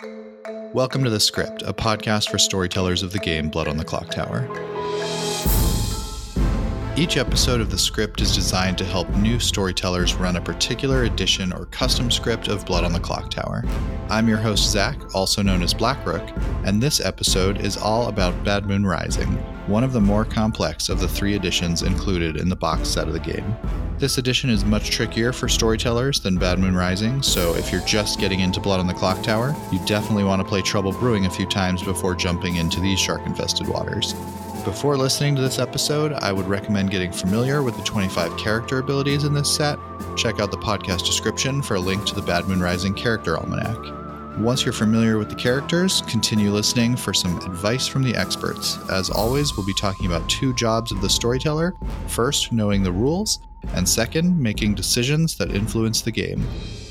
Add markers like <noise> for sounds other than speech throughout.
Welcome to The Script, a podcast for storytellers of the game Blood on the Clocktower. Each episode of The Script is designed to help new storytellers run a particular edition or custom script of Blood on the Clocktower. I'm your host, Zach, also known as Blackrook, and this episode is all about Bad Moon Rising, one of the more complex of the three editions included in the box set of the game. This edition is much trickier for storytellers than Bad Moon Rising, so if you're just getting into Blood on the Clocktower, you definitely want to play Trouble Brewing a few times before jumping into these shark infested waters. Before listening to this episode, I would recommend getting familiar with the 25 character abilities in this set. Check out the podcast description for a link to the Bad Moon Rising Character Almanac. Once you're familiar with the characters, continue listening for some advice from the experts. As always, we'll be talking about two jobs of the storyteller first, knowing the rules, and second, making decisions that influence the game.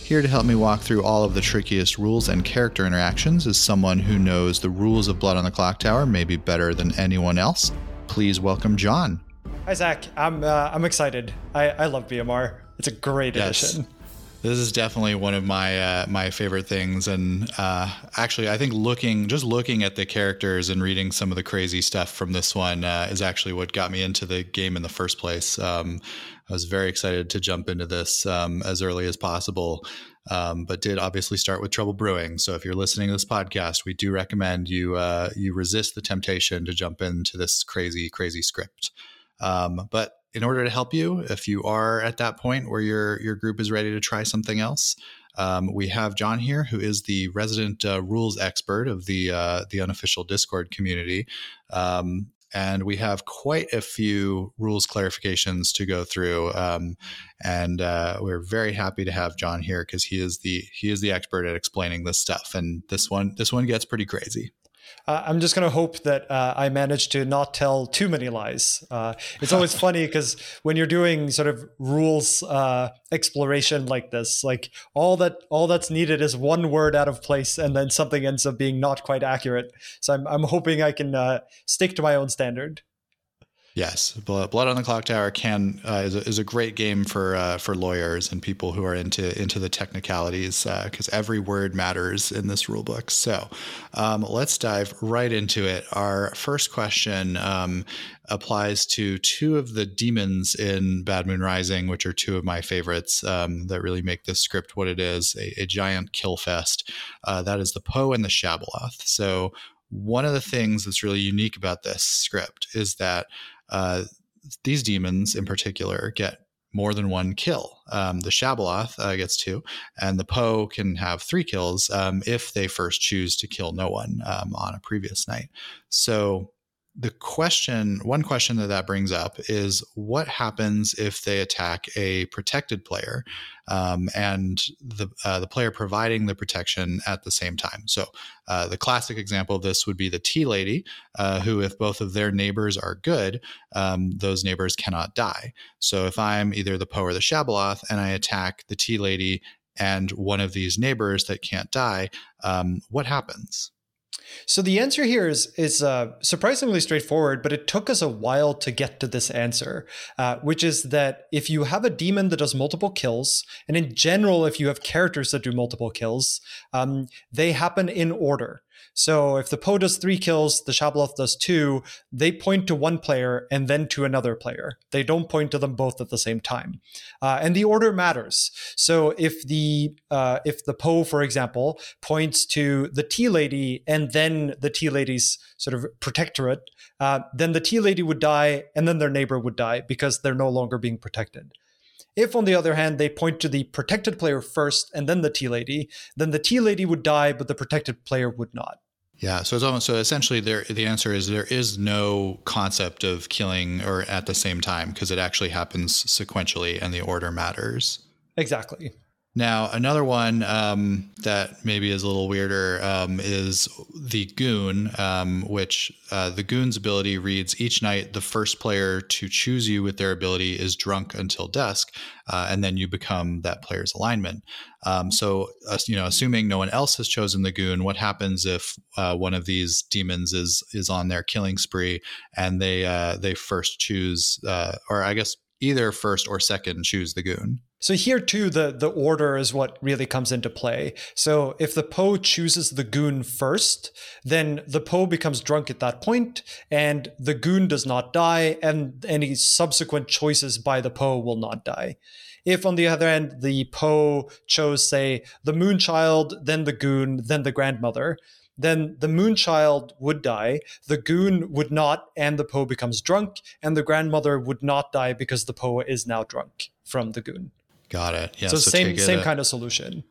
Here to help me walk through all of the trickiest rules and character interactions is someone who knows the rules of Blood on the Clock Clocktower maybe better than anyone else. Please welcome Jon. Hi Zach, I'm uh, I'm excited. I, I love BMR. It's a great Yes. edition. This is definitely one of my uh, my favorite things, and uh, actually, I think looking just looking at the characters and reading some of the crazy stuff from this one uh, is actually what got me into the game in the first place. Um, I was very excited to jump into this um, as early as possible, um, but did obviously start with Trouble Brewing. So if you're listening to this podcast, we do recommend you uh, you resist the temptation to jump into this crazy crazy script. Um, but in order to help you, if you are at that point where your your group is ready to try something else, um, we have Jon here, who is the resident uh, rules expert of the uh, the unofficial Discord community, um, and we have quite a few rules clarifications to go through. Um, and uh, we're very happy to have Jon here because he is the he is the expert at explaining this stuff. And this one this one gets pretty crazy. Uh, I'm just gonna hope that uh, I manage to not tell too many lies. Uh, it's always <laughs> funny because when you're doing sort of rules uh, exploration like this, like all that all that's needed is one word out of place, and then something ends up being not quite accurate. So I'm I'm hoping I can uh, stick to my own standard. Yes, Blood on the Clock Tower can uh, is, a, is a great game for uh, for lawyers and people who are into into the technicalities because every word matters in this rule book. So um, let's dive right into it. Our first question um, applies to two of the demons in Bad Moon Rising, which are two of my favorites um, that really make this script what it is a, a giant kill fest. Uh, that is the Po and the Shabaloth. So one of the things that's really unique about this script is that uh, these demons in particular get more than one kill. Um, the Shabaloth uh, gets two, and the Po can have three kills um, if they first choose to kill no one um, on a previous night. So the question, one question that that brings up is what happens if they attack a protected player um, and the uh, the player providing the protection at the same time? So uh, the classic example of this would be the tea lady, uh, who, if both of their neighbors are good, um, those neighbors cannot die. So if I'm either the Po or the Shabaloth and I attack the tea lady and one of these neighbors that can't die, um, what happens? So the answer here is is uh, surprisingly straightforward, but it took us a while to get to this answer, uh, which is that if you have a demon that does multiple kills, and in general, if you have characters that do multiple kills, um, they happen in order. So if the Po does three kills, the Shabaloth does two, they point to one player and then to another player. They don't point to them both at the same time, uh, and the order matters. So if the uh, if the Po, for example, points to the tea lady and then the tea lady's sort of protectorate, uh, then the tea lady would die and then their neighbor would die because they're no longer being protected. If, on the other hand, they point to the protected player first and then the tea lady, then the tea lady would die, but the protected player would not. Yeah, so it's almost so essentially there the answer is there is no concept of killing or at the same time because it actually happens sequentially and the order matters. Exactly. Now, another one um, that maybe is a little weirder um, is the Goon, um, which uh, the Goon's ability reads each night the first player to choose you with their ability is drunk until dusk, uh, and then you become that player's alignment. Um, so, uh, you know, assuming no one else has chosen the Goon, what happens if uh, one of these demons is is on their killing spree and they uh, they first choose, uh, or I guess either first or second choose the Goon? So here too, the the order is what really comes into play. So if the Po chooses the goon first, then the Po becomes drunk at that point, and the goon does not die, and any subsequent choices by the Po will not die. If on the other end the Po chose, say, the Moonchild, then the goon, then the grandmother, then the Moonchild would die, the goon would not, and the Po becomes drunk, and the grandmother would not die because the Po is now drunk from the goon. Got it. Yeah. So, so same same a, kind of solution.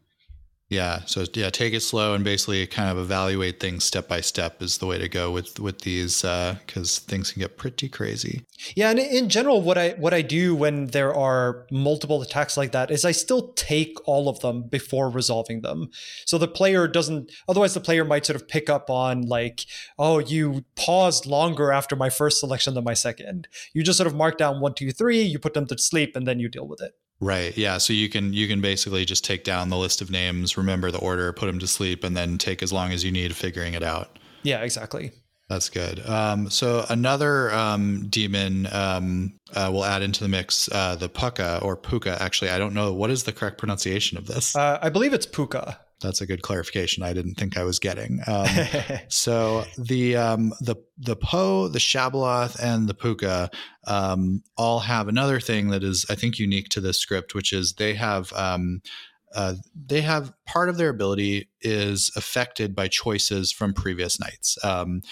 Yeah. So yeah, take it slow and basically kind of evaluate things step by step is the way to go with with these because uh, things can get pretty crazy. Yeah, and in general, what I what I do when there are multiple attacks like that is I still take all of them before resolving them. So the player doesn't. Otherwise, the player might sort of pick up on like, oh, you paused longer after my first selection than my second. You just sort of mark down one, two, three. You put them to sleep, and then you deal with it. Right. Yeah. So you can you can basically just take down the list of names, remember the order, put them to sleep, and then take as long as you need figuring it out. Yeah. Exactly. That's good. Um, so another um, demon um, uh, we'll add into the mix uh, the pukka or pukka. Actually, I don't know what is the correct pronunciation of this. Uh, I believe it's pukka that's a good clarification. I didn't think I was getting. <laughs> Um, so the um, the the Po, the Shabaloth, and the Pukka um, all have another thing that is, I think, unique to this script, which is they have um, uh, they have part of their ability is affected by choices from previous nights. Um,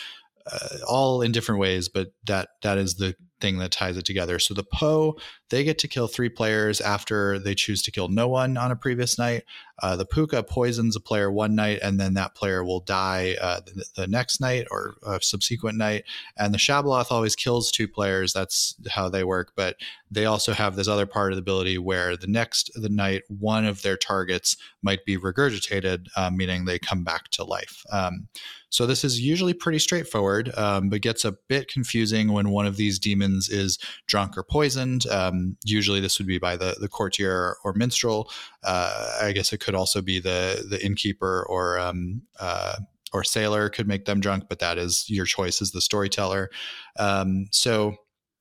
uh, all in different ways, but that that is the thing that ties it together. So the Po, they get to kill three players after they choose to kill no one on a previous night. Uh, the Pukka poisons a player one night, and then that player will die uh, the, the, next night or a subsequent night. And the Shabaloth always kills two players. That's how they work. But they also have this other part of the ability where the next the night, one of their targets might be regurgitated, uh, meaning they come back to life. Um, so this is usually pretty straightforward, um, but gets a bit confusing when one of these demons is drunk or poisoned. Um, usually, this would be by the the courtier or minstrel. Uh, I guess it could also be the the innkeeper or um, uh, or sailor could make them drunk, but that is your choice as the storyteller. Um, so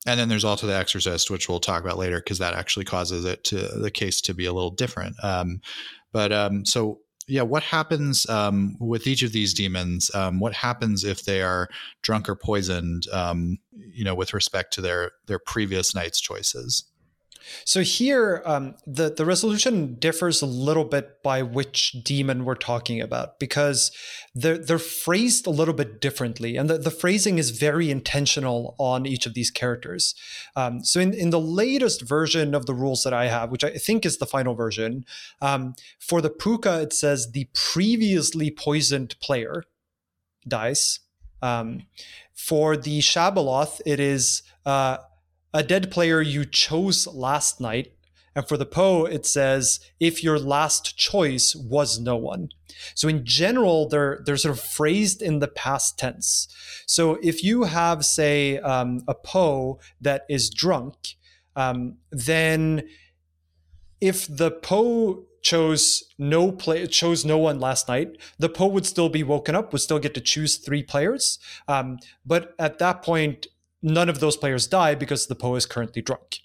and then there's also the exorcist which we'll talk about later because that actually causes it to the case to be a little different um, but um, so yeah, what happens um, with each of these demons? Um, what happens if they are drunk or poisoned? Um, you know, with respect to their their previous night's choices. So here, um, the the resolution differs a little bit by which demon we're talking about because they're they're phrased a little bit differently, and the, the phrasing is very intentional on each of these characters. Um, so in in the latest version of the rules that I have, which I think is the final version, um, for the pukka it says the previously poisoned player dies. Um, for the Shabaloth, it is uh, a dead player you chose last night. And for the Po, it says if your last choice was no one. So in general, they're they're sort of phrased in the past tense. So if you have, say, um, a Po that is drunk, um, then if the Po chose no play chose no one last night the Po would still be woken up would still get to choose three players um, but at that point none of those players die because the Po is currently drunk.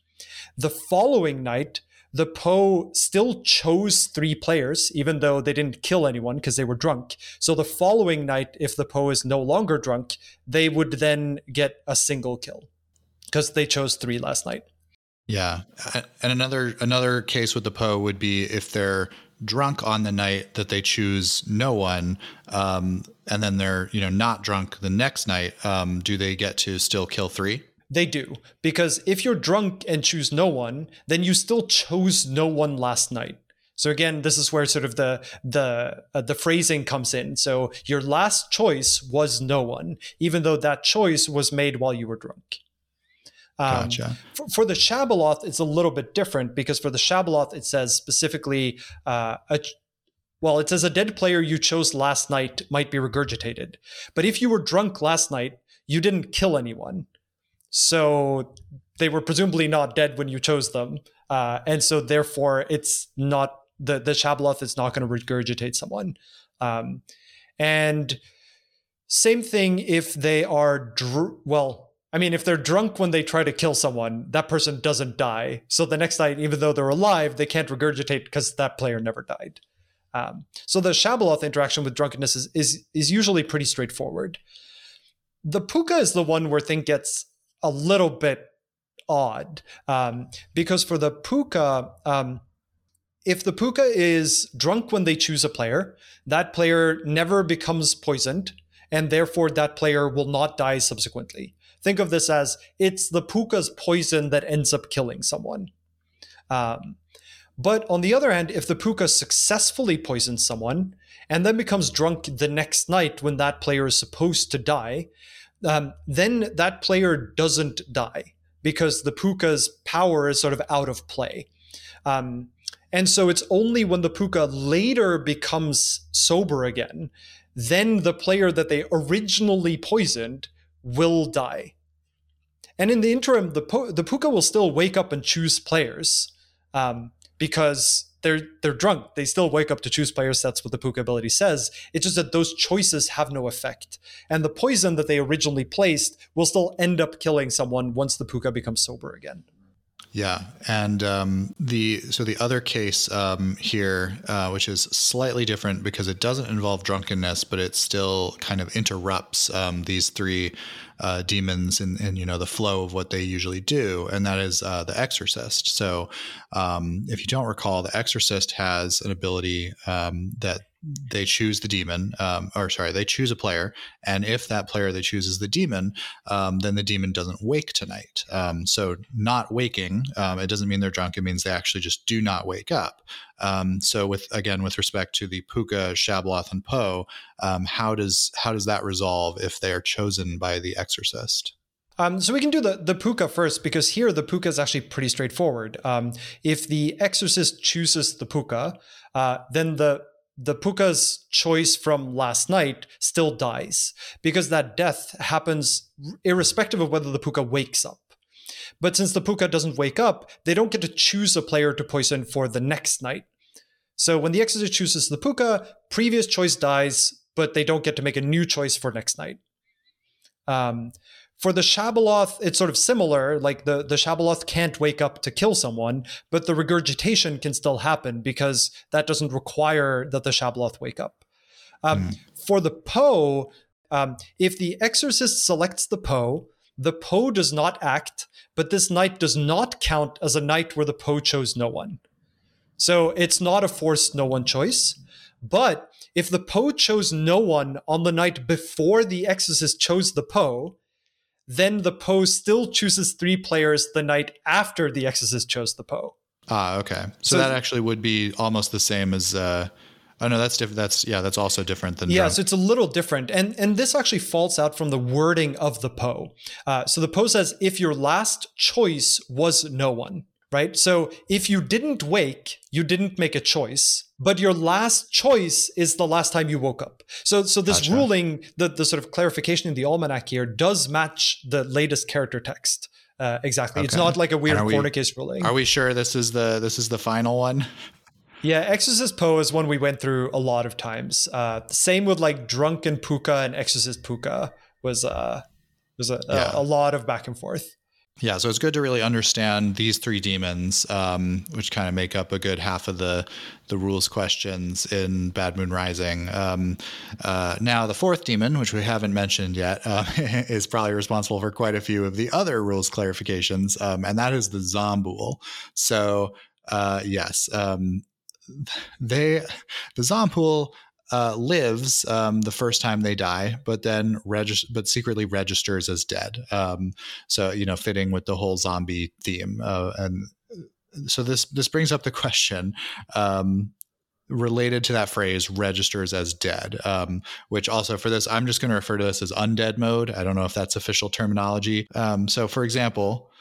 The following night, the Po still chose three players, even though they didn't kill anyone because they were drunk. So the following night, if the Po is no longer drunk, they would then get a single kill because they chose three last night. Yeah, and another another case with the Po would be if they're drunk on the night that they choose no one, um, and then they're you know not drunk the next night, um, do they get to still kill three? They do because if you're drunk and choose no one, then you still chose no one last night. So again, this is where sort of the the uh, the phrasing comes in. So your last choice was no one, even though that choice was made while you were drunk. Um, gotcha. For, for, the Shabaloth, it's a little bit different because for the Shabaloth, it says specifically, uh, a, well, it says a dead player you chose last night might be regurgitated. But if you were drunk last night, you didn't kill anyone. So they were presumably not dead when you chose them. Uh, and so therefore, it's not the, the Shabaloth is not going to regurgitate someone. Um, and same thing if they are, dr- well, I mean, if they're drunk when they try to kill someone, that person doesn't die. So the next night, even though they're alive, they can't regurgitate because that player never died. Um, so the Shabaloth interaction with drunkenness is, is is usually pretty straightforward. The Pukka is the one where thing gets a little bit odd um, because for the Pukka, um, if the Pukka is drunk when they choose a player, that player never becomes poisoned, and therefore that player will not die subsequently. Think of this as it's the Pukka's poison that ends up killing someone. Um, but on the other hand, if the Pukka successfully poisons someone and then becomes drunk the next night when that player is supposed to die, um, then that player doesn't die because the Pukka's power is sort of out of play. Um, and so it's only when the Pukka later becomes sober again, then the player that they originally poisoned will die. And in the interim, the, the Pukka will still wake up and choose players um, because they're they're drunk. They still wake up to choose players. That's what the Pukka ability says. It's just that those choices have no effect, and the poison that they originally placed will still end up killing someone once the Pukka becomes sober again. Yeah, and um, the so the other case um, here, uh, which is slightly different because it doesn't involve drunkenness, but it still kind of interrupts um, these three uh, demons and, and you know the flow of what they usually do, and that is uh, the Exorcist. So, um, if you don't recall, the Exorcist has an ability um, that they choose the demon, um, or sorry, they choose a player, and if that player they choose is the demon, um, then the demon doesn't wake tonight. Um, so not waking, um, it doesn't mean they're drunk. It means they actually just do not wake up. Um, so with again with respect to the Pukka, Shabaloth, and Po, um, how does how does that resolve if they are chosen by the Exorcist? Um, so we can do the, the pukka first because here the pukka is actually pretty straightforward. Um, if the exorcist chooses the pukka, uh, then the the pukka's choice from last night still dies because that death happens irrespective of whether the pukka wakes up. But since the pukka doesn't wake up, they don't get to choose a player to poison for the next night. So when the exorcist chooses the pukka, previous choice dies, but they don't get to make a new choice for next night. Um, for the Shabaloth, it's sort of similar. Like the, the Shabaloth can't wake up to kill someone, but the regurgitation can still happen because that doesn't require that the Shabaloth wake up. Um, mm. For the Po, um, if the exorcist selects the Po, the Po does not act, but this night does not count as a night where the Po chose no one. So it's not a forced no one choice. But if the Po chose no one on the night before the Exorcist chose the Po, then the Po still chooses three players the night after the Exorcist chose the Po. Ah, okay. So, so that actually would be almost the same as. Uh, oh no, that's different. That's yeah, that's also different than. Yeah, drunk. so it's a little different, and and this actually falls out from the wording of the Po. Uh, so the Po says if your last choice was no one, right? So if you didn't wake, you didn't make a choice, but your last choice is the last time you woke up. So so this gotcha. ruling, the, the sort of clarification in the almanac here does match the latest character text. Uh, exactly. Okay. It's not like a weird corner case ruling. Are we sure this is the this is the final one? Yeah, Exorcist Po is one we went through a lot of times. Uh, same with like Drunken Pukka and Exorcist Pukka was uh was a, yeah. a, a lot of back and forth. Yeah, so it's good to really understand these three demons, um, which kind of make up a good half of the the rules questions in Bad Moon Rising. Um, uh, now, the fourth demon, which we haven't mentioned yet, uh, <laughs> is probably responsible for quite a few of the other rules clarifications, um, and that is the Zombuul. So, uh, yes, um, they the Zombuul uh, lives um, the first time they die, but then regis- but secretly registers as dead. Um, so you know, fitting with the whole zombie theme. Uh, and so this this brings up the question. Um, related to that phrase registers as dead um, which also for this i'm just going to refer to this as undead mode i don't know if that's official terminology um, so for example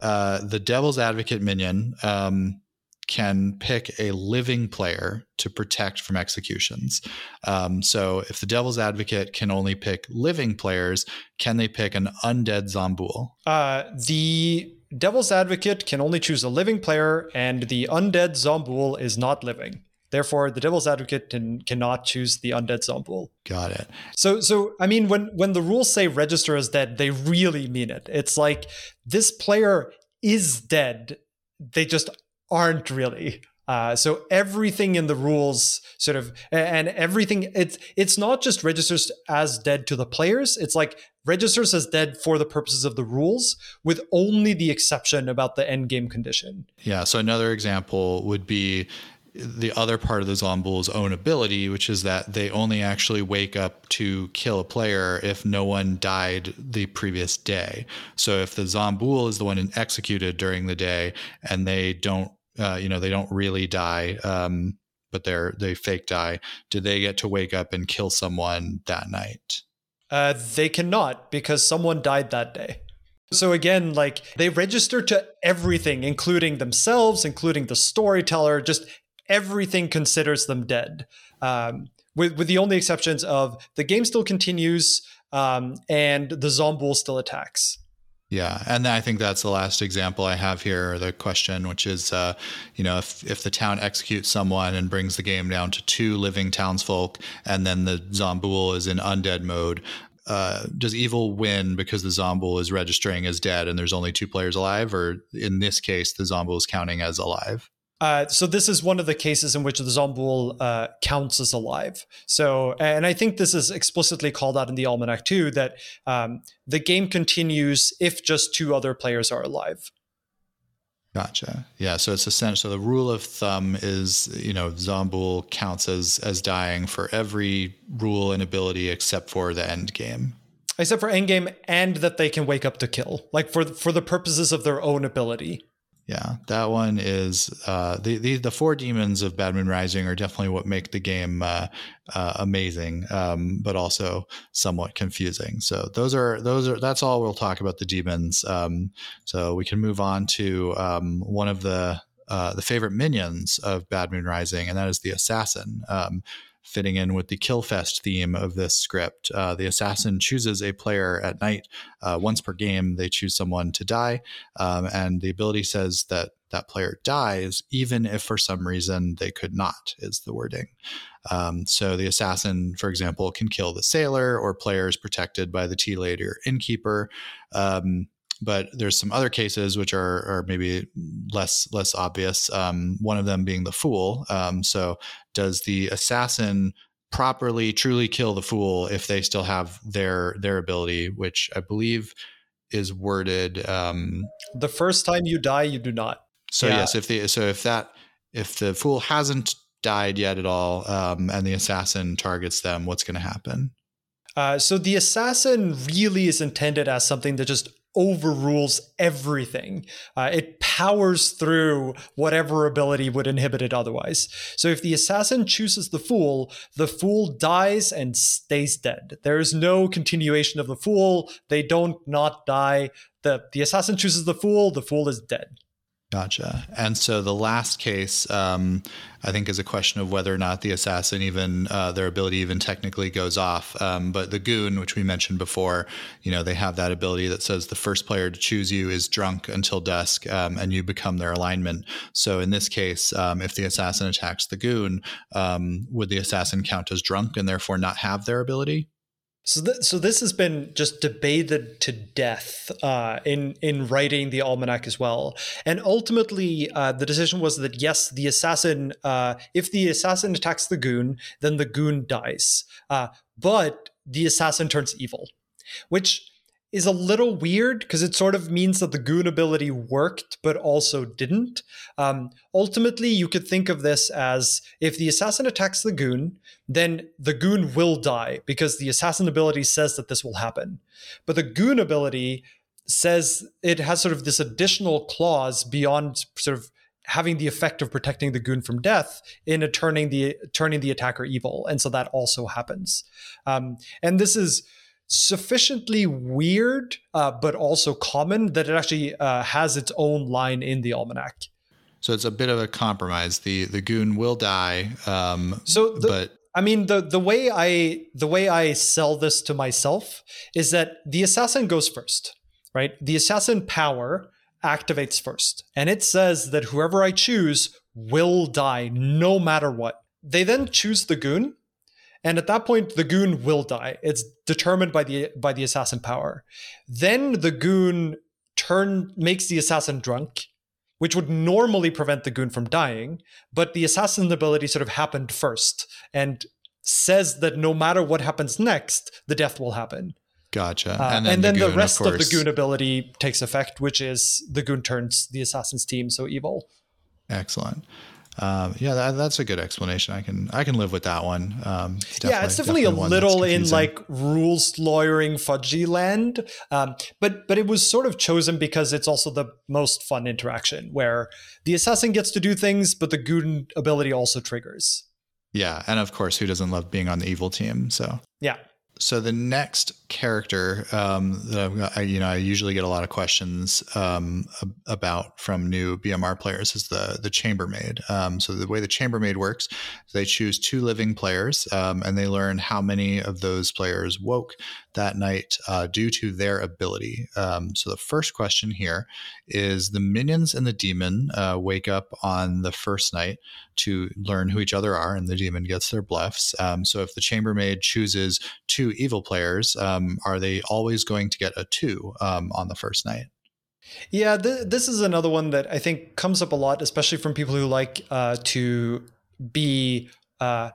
uh, the devil's advocate minion um, can pick a living player to protect from executions. Um, so if the devil's advocate can only pick living players, can they pick an undead Zombuul? Uh, the devil's advocate can only choose a living player, and the undead Zombuul is not living. Therefore, the devil's advocate can, cannot choose the undead Zombuul. Got it. So, so I mean, when when the rules say register as dead, they really mean it. It's like this player is dead. They just aren't really. Uh, so everything in the rules sort of and everything it's it's not just registers as dead to the players it's like registers as dead for the purposes of the rules with only the exception about the end game condition yeah so another example would be the other part of the Zombuul's own ability, which is that they only actually wake up to kill a player if no one died the previous day. So if the Zombuul is the one executed during the day and they don't uh, you know, they don't really die, um, but they're they fake die. Do they get to wake up and kill someone that night? Uh, they cannot because someone died that day. So again, like they register to everything, including themselves, including the storyteller. Just everything considers them dead, um, with with the only exceptions of the game still continues um, and the Zombuul still attacks. Yeah, and I think that's the last example I have here, the question, which is, uh, you know, if if the town executes someone and brings the game down to two living townsfolk, and then the Zombuul is in undead mode, uh, does evil win because the Zombuul is registering as dead and there's only two players alive, or in this case, the Zombuul is counting as alive? Uh, so this is one of the cases in which the Zombuul uh, counts as alive. So, and I think this is explicitly called out in the Almanac too, that um, the game continues if just two other players are alive. Gotcha. Yeah. So it's essential. So the rule of thumb is, you know, Zombuul counts as as dying for every rule and ability except for the end game. Except for end game, and that they can wake up to kill, like for for the purposes of their own ability. Yeah, that one is uh, the, the the four demons of Bad Moon Rising are definitely what make the game uh, uh, amazing, um, but also somewhat confusing. So those are those are that's all we'll talk about the demons. Um, so we can move on to um, one of the uh, the favorite minions of Bad Moon Rising, and that is the assassin. Fitting in with the Killfest theme of this script. Uh, the assassin chooses a player at night. Uh, once per game, they choose someone to die. Um, and the ability says that that player dies, even if for some reason they could not, is the wording. Um, so the assassin, for example, can kill the sailor or players protected by the tea lady or innkeeper. Um, but there's some other cases which are, are maybe less less obvious. Um, one of them being the fool. Um, so, does the assassin properly, truly kill the fool if they still have their their ability, which I believe is worded. Um, the first time you die, you do not. So yeah. yes, if the so if that if the fool hasn't died yet at all, um, and the assassin targets them, what's going to happen? Uh, so the assassin really is intended as something that just overrules everything. Uh, it powers through whatever ability would inhibit it otherwise. So if the assassin chooses the fool, the fool dies and stays dead. There is no continuation of the fool. They don't not die. The, the assassin chooses the fool, the fool is dead. Gotcha. And so the last case, um, I think, is a question of whether or not the assassin even uh, their ability even technically goes off. Um, but the goon, which we mentioned before, you know, they have that ability that says the first player to choose you is drunk until dusk, um, and you become their alignment. So in this case, um, if the assassin attacks the goon, um, would the assassin count as drunk and therefore not have their ability? So, th- so this has been just debated to death uh, in in writing the almanac as well, and ultimately uh, the decision was that yes, the assassin, uh, if the assassin attacks the goon, then the goon dies, uh, but the assassin turns evil, which is a little weird because it sort of means that the goon ability worked but also didn't. Um, ultimately, you could think of this as if the assassin attacks the goon, then the goon will die because the assassin ability says that this will happen. But the goon ability says it has sort of this additional clause beyond sort of having the effect of protecting the goon from death in turning the turning the attacker evil, and so that also happens. Um, and this is sufficiently weird, uh, but also common that it actually uh, has its own line in the almanac. So it's a bit of a compromise. The the goon will die. Um, so, the, but I mean the the way I the way I sell this to myself is that the assassin goes first, right? The assassin power activates first, and it says that whoever I choose will die no matter what. They then choose the goon, and at that point, the goon will die. It's determined by the by the assassin power. Then the goon turn makes the assassin drunk, which would normally prevent the goon from dying, but the assassin ability sort of happened first and says that no matter what happens next, the death will happen. Gotcha. Uh, and then, and then the, goon, the, rest of, of, the goon ability takes effect, which is the goon turns the assassin's team so evil. Excellent. Um, yeah, that, that's a good explanation. I can I can live with that one. Um, it's yeah, it's definitely, definitely a little in like rules lawyering fudgy land, um, but but it was sort of chosen because it's also the most fun interaction where the assassin gets to do things, but the goon ability also triggers. Yeah, and of course, who doesn't love being on the evil team? So yeah, so the next character um, that I, you know I usually get a lot of questions um, about from new BMR players is the the chambermaid. Um, so the way the chambermaid works, they choose two living players um, and they learn how many of those players woke that night uh, due to their ability. Um, so the first question here is: the minions and the demon uh, wake up on the first night to learn who each other are, and the demon gets their bluffs. Um, so if the chambermaid chooses two evil players, um, are they always going to get a two um, on the first night? Yeah, th- this is another one that I think comes up a lot, especially from people who like uh, to be uh,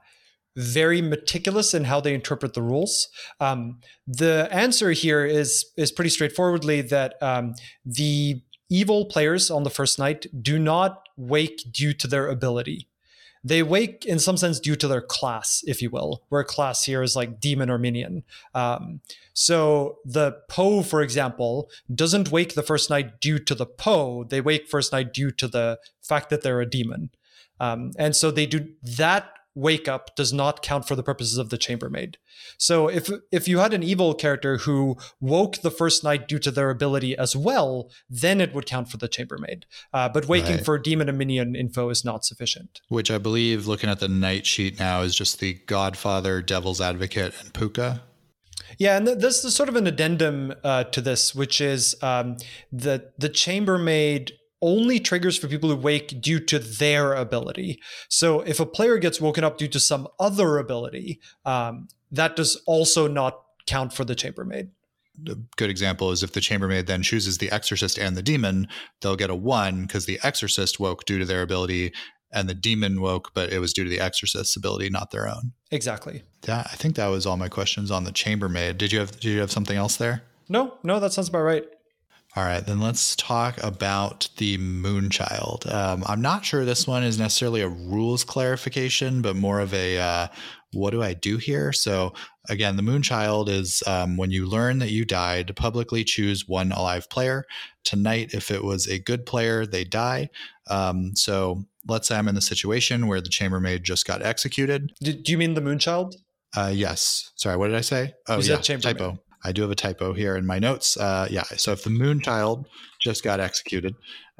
very meticulous in how they interpret the rules. Um, the answer here is is pretty straightforwardly that um, the evil players on the first night do not wake due to their ability. They wake in some sense due to their class, if you will, where class here is like demon or minion. Um, so the Po, for example, doesn't wake the first night due to the Po. They wake first night due to the fact that they're a demon. Um, and so they do that wake up does not count for the purposes of the chambermaid. So if if you had an evil character who woke the first night due to their ability as well, then it would count for the chambermaid. Uh, but waking right. for demon and minion info is not sufficient. Which I believe, looking at the night sheet now, is just the Godfather, Devil's Advocate, and Pukka. Yeah, and this is sort of an addendum uh, to this, which is um, the the chambermaid only triggers for people who wake due to their ability. So if a player gets woken up due to some other ability, um, that does also not count for the chambermaid. A good example is if the chambermaid then chooses the exorcist and the demon, they'll get a one because the exorcist woke due to their ability and the demon woke, but it was due to the exorcist's ability, not their own. Exactly. That I think that was all my questions on the chambermaid. Did you have did you have something else there? No, no, that sounds about right. All right, then let's talk about the Moonchild. Um, I'm not sure this one is necessarily a rules clarification, but more of a uh, what do I do here? So, again, the Moonchild is um, when you learn that you died, publicly choose one alive player. Tonight, if it was a good player, they die. Um, so, let's say I'm in the situation where the chambermaid just got executed. Do, do you mean the Moonchild? Uh, yes. Sorry, what did I say? Oh, you yeah, typo. I do have a typo here in my notes. Uh, yeah, so if the Moonchild just got executed,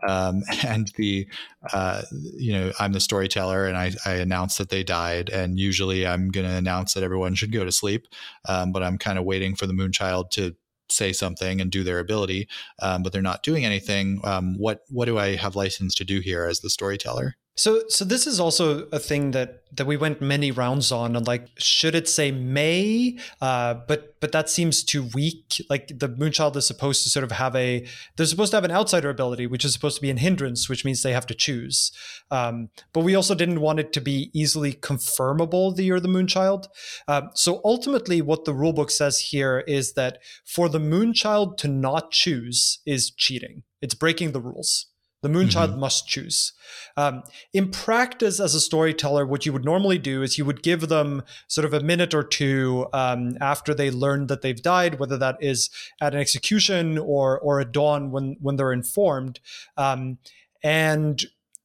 um, <laughs> and the uh, you know I'm the storyteller, and I, I announce that they died, and usually I'm going to announce that everyone should go to sleep, um, but I'm kind of waiting for the Moonchild to say something and do their ability, um, but they're not doing anything. Um, what what do I have license to do here as the storyteller? So, so this is also a thing that that we went many rounds on, and like, should it say may? Uh, but but that seems too weak. Like the Moonchild is supposed to sort of have a, they're supposed to have an outsider ability, which is supposed to be an hindrance, which means they have to choose. Um, but we also didn't want it to be easily confirmable that you're the Moonchild. Uh, so ultimately, what the rulebook says here is that for the Moonchild to not choose is cheating. It's breaking the rules. The Moonchild mm-hmm. must choose. Um, in practice, as a storyteller, what you would normally do is you would give them sort of a minute or two um, after they learn that they've died, whether that is at an execution or or at dawn when when they're informed, um, and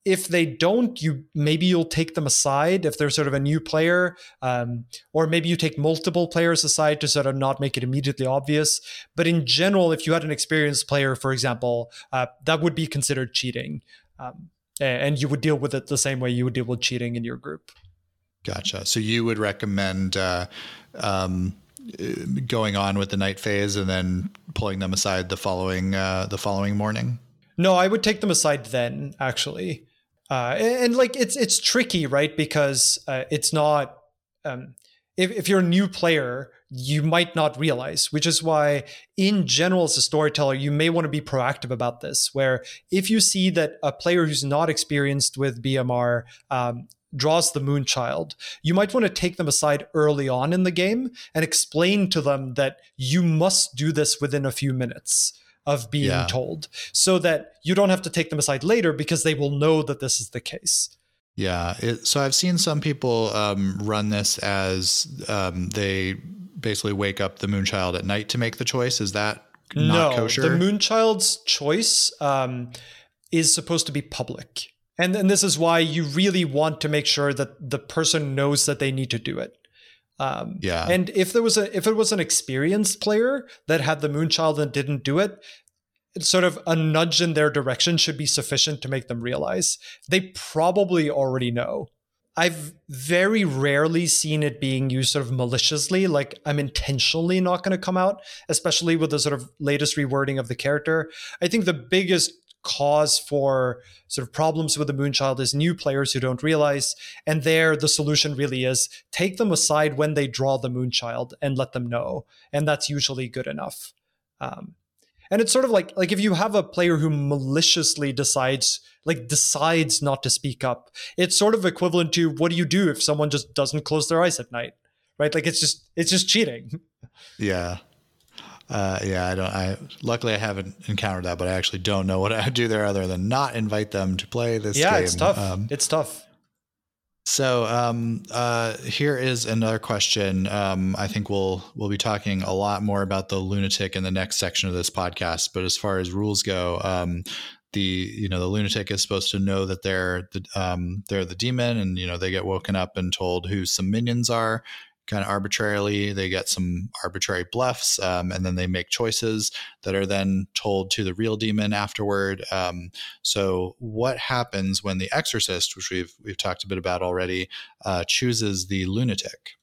if they don't, you maybe you'll take them aside if they're sort of a new player, um, or maybe you take multiple players aside to sort of not make it immediately obvious. But in general, if you had an experienced player, for example, uh, that would be considered cheating, um, and you would deal with it the same way you would deal with cheating in your group. Gotcha. So you would recommend. Uh, um going on with the night phase and then pulling them aside the following uh, the following morning? No, I would take them aside then. Actually, uh, and, and, like it's it's tricky, right? Because uh, it's not. Um, if, if you're a new player, you might not realize, which is why, in general, as a storyteller, you may want to be proactive about this. Where if you see that a player who's not experienced with BMR um, draws the Moonchild, you might want to take them aside early on in the game and explain to them that you must do this within a few minutes of being yeah. told so that you don't have to take them aside later because they will know that this is the case. Yeah. It, so I've seen some people um, run this as um, they basically wake up the Moonchild at night to make the choice. Is that not no, kosher? The Moonchild's choice um, is supposed to be public. And, and this is why you really want to make sure that the person knows that they need to do it. Um, yeah. And if there was a if it was an experienced player that had the Moonchild and didn't do it, sort of a nudge in their direction should be sufficient to make them realize. They probably already know. I've very rarely seen it being used sort of maliciously, like I'm intentionally not going to come out, especially with the sort of latest rewording of the character. I think the biggest cause for sort of problems with the Moonchild is new players who don't realize. And there, the solution really is take them aside when they draw the Moonchild and let them know. And that's usually good enough. Um, and it's sort of like like if you have a player who maliciously decides like decides not to speak up, it's sort of equivalent to what do you do if someone just doesn't close their eyes at night, right? Like it's just it's just cheating. <laughs> Yeah uh, yeah, I don't. I luckily I haven't encountered that, but I actually don't know what I would do there other than not invite them to play this. Yeah, game. it's tough. Um, it's tough. So um, uh, here is another question. Um, I think we'll we'll be talking a lot more about the lunatic in the next section of this podcast. But as far as rules go, um, the you know the lunatic is supposed to know that they're the um, they're the demon, and you know they get woken up and told who some minions are kind of arbitrarily. They get some arbitrary bluffs, um, and then they make choices that are then told to the real demon afterward. Um, so, what happens when the exorcist, which we've we've talked a bit about already, uh, chooses the lunatic?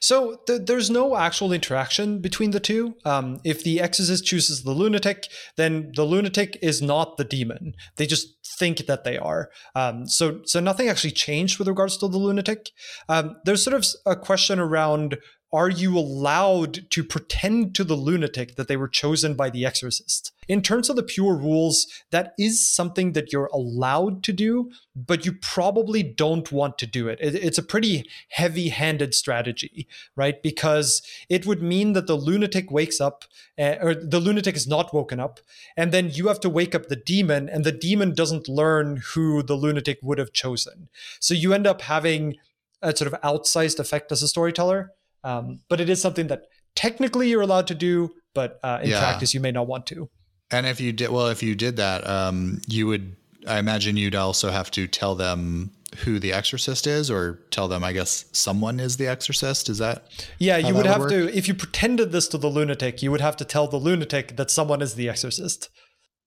So th- there's no actual interaction between the two. Um, if the exorcist chooses the lunatic, then the lunatic is not the demon. They just think that they are. Um, so so nothing actually changed with regards to the lunatic. Um, there's sort of a question around are you allowed to pretend to the lunatic that they were chosen by the exorcist? In terms of the pure rules, that is something that you're allowed to do, but you probably don't want to do it. It's a pretty heavy handed strategy, right? Because it would mean that the lunatic wakes up, uh, or the lunatic is not woken up, and then you have to wake up the demon, and the demon doesn't learn who the lunatic would have chosen. So you end up having a sort of outsized effect as a storyteller um, but it is something that technically you're allowed to do, but uh, in yeah. practice you may not want to. And if you did, well, if you did that, um, you would, I imagine you'd also have to tell them who the exorcist is or tell them i guess someone is the exorcist is that yeah you would, would have work? to if you pretended this to the lunatic you would have to tell the lunatic that someone is the exorcist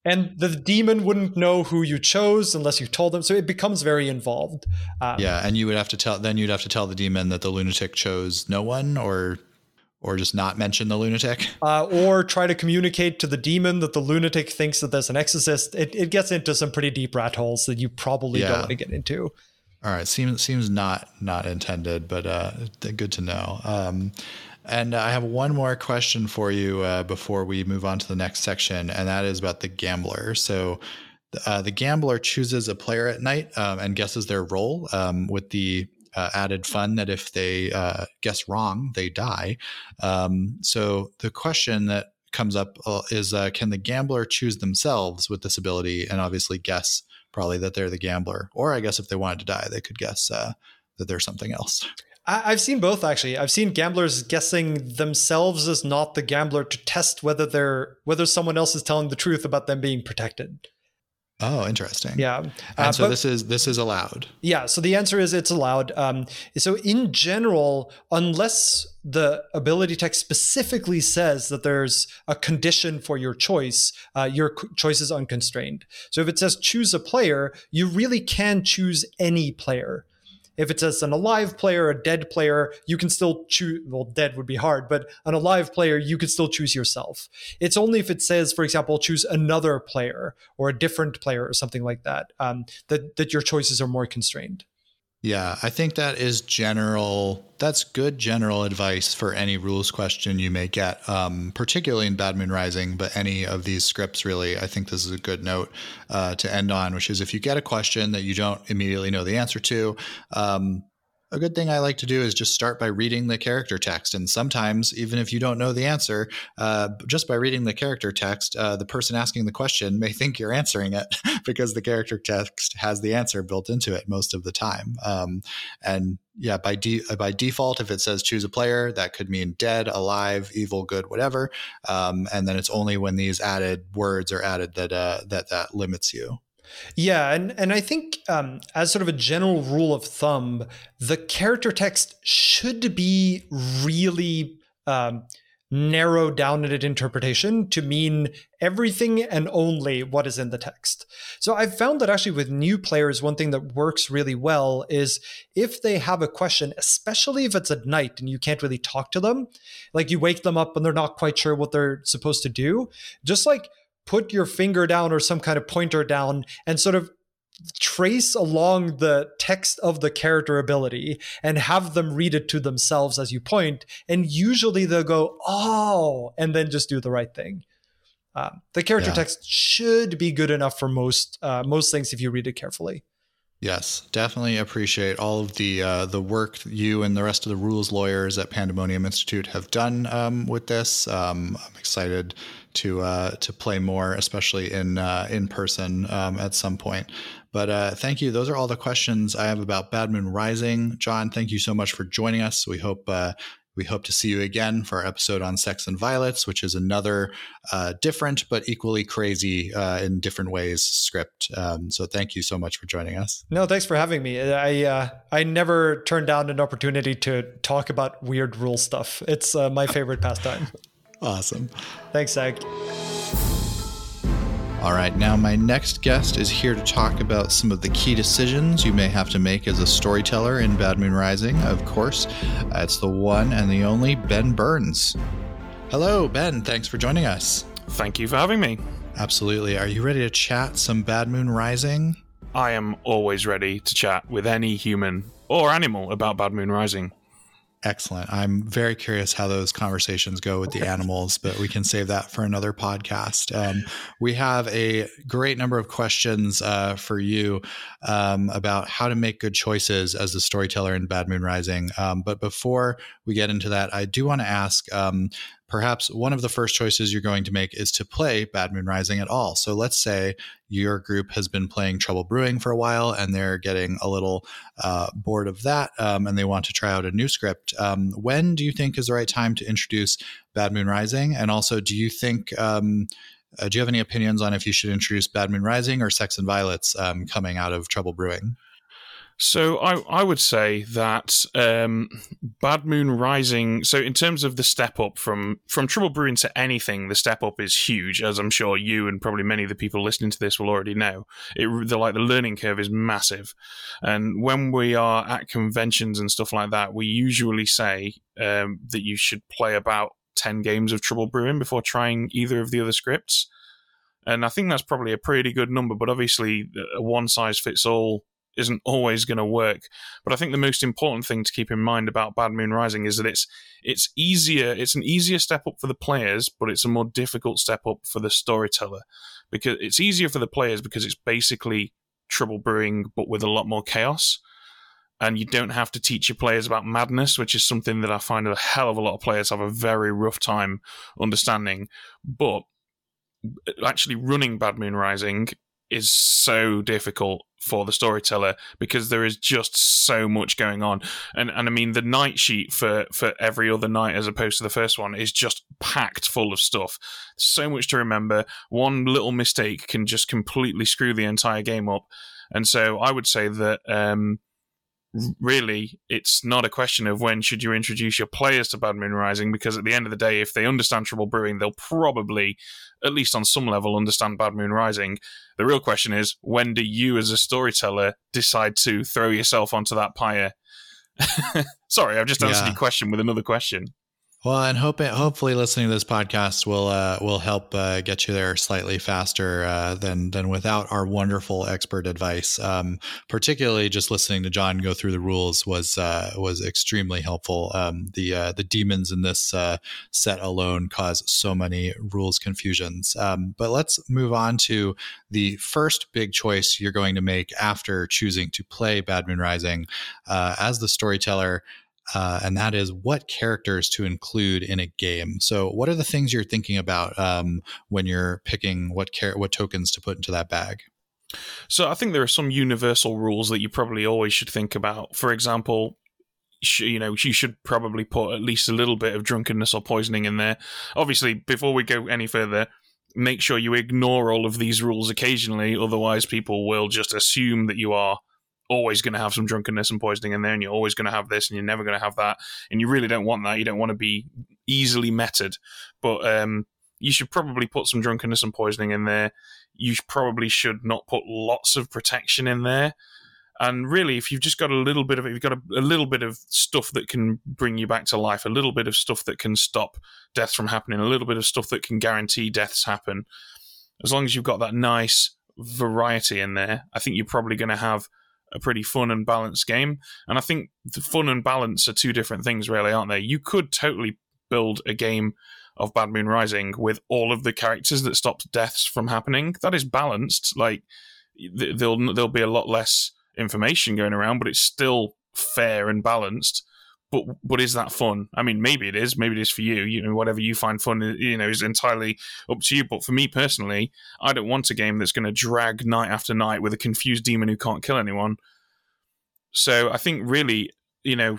and the demon wouldn't know who you chose unless you told them. So it becomes very involved. Um, yeah and you would have to tell then you'd have to tell the demon that the lunatic chose no one or or just not mention the lunatic? Uh, or try to communicate to the demon that the lunatic thinks that there's an exorcist. It, it gets into some pretty deep rat holes that you probably yeah. don't want to get into. All right seems seems not not intended but uh good to know. Um and I have one more question for you uh, before we move on to the next section, and that is about the gambler. So, uh, the gambler chooses a player at night um, and guesses their role um, with the uh, added fun that if they uh, guess wrong, they die. Um, so, the question that comes up uh, is uh, can the gambler choose themselves with this ability and obviously guess probably that they're the gambler? Or I guess if they wanted to die, they could guess that they're something else. I, have seen both actually. I've seen gamblers guessing themselves as not the gambler to test whether they're whether someone else is telling the truth about them being protected. Oh, interesting. Yeah, and uh, so but, this is this is allowed. Yeah, so the answer is it's allowed. Um, so in general, unless the ability text specifically says that there's a condition for your choice, uh, your choice is unconstrained. So if it says choose a player, you really can choose any player. If it says an alive player, a dead player, you can still choose. Well, dead would be hard, but an alive player, you could still choose yourself. It's only if it says, for example, choose another player or a different player or something like that, um, that that your choices are more constrained. Yeah, I think that is general. That's good general advice for any rules question you may get, um, particularly in Bad Moon Rising, but any of these scripts really. I think this is a good note uh, to end on, which is if you get a question that you don't immediately know the answer to, um, a good thing I like to do is just start by reading the character text. And sometimes, even if you don't know the answer, uh, just by reading the character text, uh, the person asking the question may think you're answering it <laughs> because the character text has the answer built into it most of the time. Um, and yeah, by de- by default, if it says choose a player, that could mean dead, alive, evil, good, whatever. Um, and then it's only when these added words are added that uh, that that limits you. Yeah, and and I think um, as sort of a general rule of thumb, the character text should be really um, narrowed down in its interpretation to mean everything and only what is in the text. So I've found that actually with new players, one thing that works really well is if they have a question, especially if it's at night and you can't really talk to them, like you wake them up and they're not quite sure what they're supposed to do, just like put your finger down or some kind of pointer down and sort of trace along the text of the character ability and have them read it to themselves as you point. And usually they'll go oh and then just do the right thing. Um, the character yeah. text should be good enough for most uh, most things if you read it carefully Yes, definitely appreciate all of the uh, the work you and the rest of the rules lawyers at Pandemonium Institute have done um, with this. Um, I'm excited to uh, to play more, especially in uh, in person um, at some point. But uh, thank you. Those are all the questions I have about Bad Moon Rising. Jon, thank you so much for joining us. We hope uh, we hope to see you again for our episode on Sects and Violets, which is another uh, different but equally crazy uh, in different ways script. Um, so thank you so much for joining us. No, thanks for having me. I uh, I never turn down an opportunity to talk about weird rule stuff. It's uh, my favorite pastime. <laughs> awesome. Thanks, Zach. All right, now my next guest is here to talk about some of the key decisions you may have to make as a storyteller in Bad Moon Rising. Of course, uh, it's the one and the only Ben Burns. Hello, Ben. Thanks for joining us. Thank you for having me. Absolutely. Are you ready to chat some Bad Moon Rising? I am always ready to chat with any human or animal about Bad Moon Rising. Excellent. I'm very curious how those conversations go with the animals, but we can save that for another podcast. Um, we have a great number of questions uh, for you um, about how to make good choices as the storyteller in Bad Moon Rising. Um, but before we get into that, I do want to ask um, perhaps one of the first choices you're going to make is to play Bad Moon Rising at all. So let's say your group has been playing Trouble Brewing for a while and they're getting a little uh, bored of that um, and they want to try out a new script. Um, when do you think is the right time to introduce Bad Moon Rising? And also, do you think. Um, uh, do you have any opinions on if you should introduce Bad Moon Rising or Sects and Violets um, coming out of Trouble Brewing? So I, I would say that um, Bad Moon Rising. So in terms of the step up from from Trouble Brewing to anything, the step up is huge, as I'm sure you and probably many of the people listening to this will already know. It the like the learning curve is massive, and when we are at conventions and stuff like that, we usually say um, that you should play about ten games of Trouble Brewing before trying either of the other scripts. And I think that's probably a pretty good number, but obviously, a one size fits all isn't always going to work. But I think the most important thing to keep in mind about Bad Moon Rising is that it's it's easier, it's an easier step up for the players, but it's a more difficult step up for the storyteller because it's easier for the players because it's basically trouble brewing but with a lot more chaos. And you don't have to teach your players about madness, which is something that I find a hell of a lot of players have a very rough time understanding. But actually running Bad Moon Rising is so difficult for the storyteller because there is just so much going on. And and I mean the night sheet for for every other night as opposed to the first one is just packed full of stuff. So much to remember. One little mistake can just completely screw the entire game up. And so I would say that um, really it's not a question of when should you introduce your players to Bad Moon Rising because at the end of the day, if they understand Trouble Brewing, they'll probably, at least on some level, understand Bad Moon Rising. The real question is when do you, as a storyteller, decide to throw yourself onto that pyre? <laughs> Sorry, I've just answered yeah. your question with another question. Well, and hope hopefully listening to this podcast will uh, will help uh, get you there slightly faster uh, than than without our wonderful expert advice. Um, particularly, just listening to Jon go through the rules was uh, was extremely helpful. Um, the uh, the demons in this uh, set alone cause so many rules confusions. Um, but let's move on to the first big choice you're going to make after choosing to play Bad Moon Rising as the storyteller uh, and that is what characters to include in a game. So, what are the things you're thinking about um, when you're picking what char- what tokens to put into that bag? So, I think there are some universal rules that you probably always should think about. For example, you know, you should probably put at least a little bit of drunkenness or poisoning in there. Obviously, before we go any further, make sure you ignore all of these rules occasionally, otherwise, people will just assume that you are always going to have some drunkenness and poisoning in there, and you're always going to have this, and you're never going to have that, and you really don't want that. You don't want to be easily meted, but um, you should probably put some drunkenness and poisoning in there. You probably should not put lots of protection in there. And really, if you've just got a little bit of it, you've got a, a, little bit of stuff that can bring you back to life, a little bit of stuff that can stop deaths from happening, a little bit of stuff that can guarantee deaths happen. As long as you've got that nice variety in there, I think you're probably going to have a pretty fun and balanced game. And I think the fun and balance are two different things, really, aren't they? You could totally build a game of Bad Moon Rising with all of the characters that stop deaths from happening. That is balanced. Like there'll there'll be a lot less information going around, but it's still fair and balanced but but is that fun? I mean, maybe it is. Maybe it is for you. You know, whatever you find fun, you know, is entirely up to you. But for me personally, I don't want a game that's going to drag night after night with a confused demon who can't kill anyone. So I think really, you know,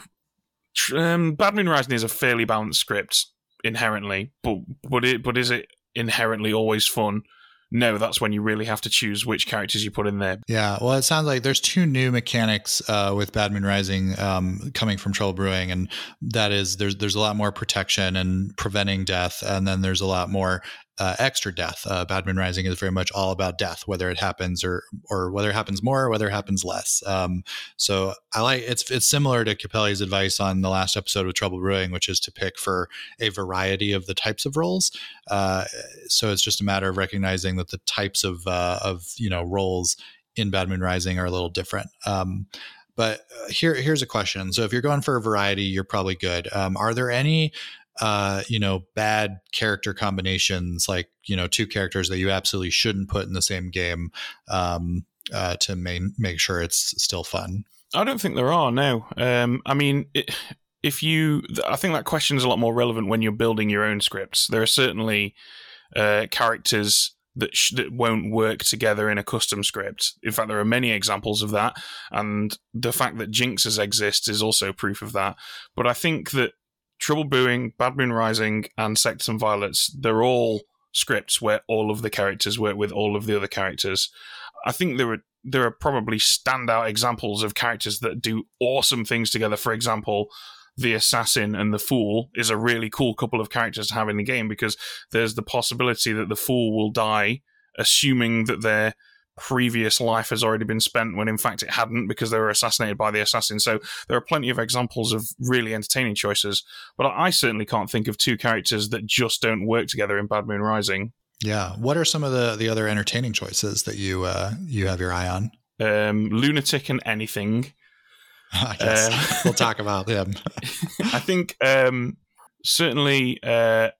um, Bad Moon Rising is a fairly balanced script inherently, but but it but is it inherently always fun? No, that's when you really have to choose which characters you put in there. Yeah, well, it sounds like there's two new mechanics uh, with Bad Moon Rising um, coming from Trouble Brewing, and that is there's there's a lot more protection and preventing death, and then there's a lot more uh, extra death. Uh, Bad Moon Rising is very much all about death, whether it happens or or whether it happens more or whether it happens less. Um, so I like it's it's similar to Capelli's advice on the last episode of Trouble Brewing, which is to pick for a variety of the types of roles. Uh, so it's just a matter of recognizing that the types of uh, of you know roles in Bad Moon Rising are a little different. Um, but uh, here, here's a question. So if you're going for a variety, you're probably good. Um, are there any uh, you know, bad character combinations, like you know, two characters that you absolutely shouldn't put in the same game um, uh, to main, make sure it's still fun. I don't think there are. No, um, I mean, it, if you, I think that question is a lot more relevant when you're building your own scripts. There are certainly uh, characters that sh- that won't work together in a custom script. In fact, there are many examples of that, and the fact that jinxes exist is also proof of that. But I think that Trouble Brewing, Bad Moon Rising, and Sects and Violets, they're all scripts where all of the characters work with all of the other characters. I think there are there are probably standout examples of characters that do awesome things together. For example, the assassin and the fool is a really cool couple of characters to have in the game because there's the possibility that the fool will die, assuming that they're previous life has already been spent when in fact it hadn't because they were assassinated by the assassin. So there are plenty of examples of really entertaining choices, but I certainly can't think of two characters that just don't work together in Bad Moon Rising. Yeah, what are some of the the other entertaining choices that you uh, you have your eye on? Um, lunatic and anything. <laughs> I guess um, <laughs> we'll talk about them. <laughs> I think um, certainly uh,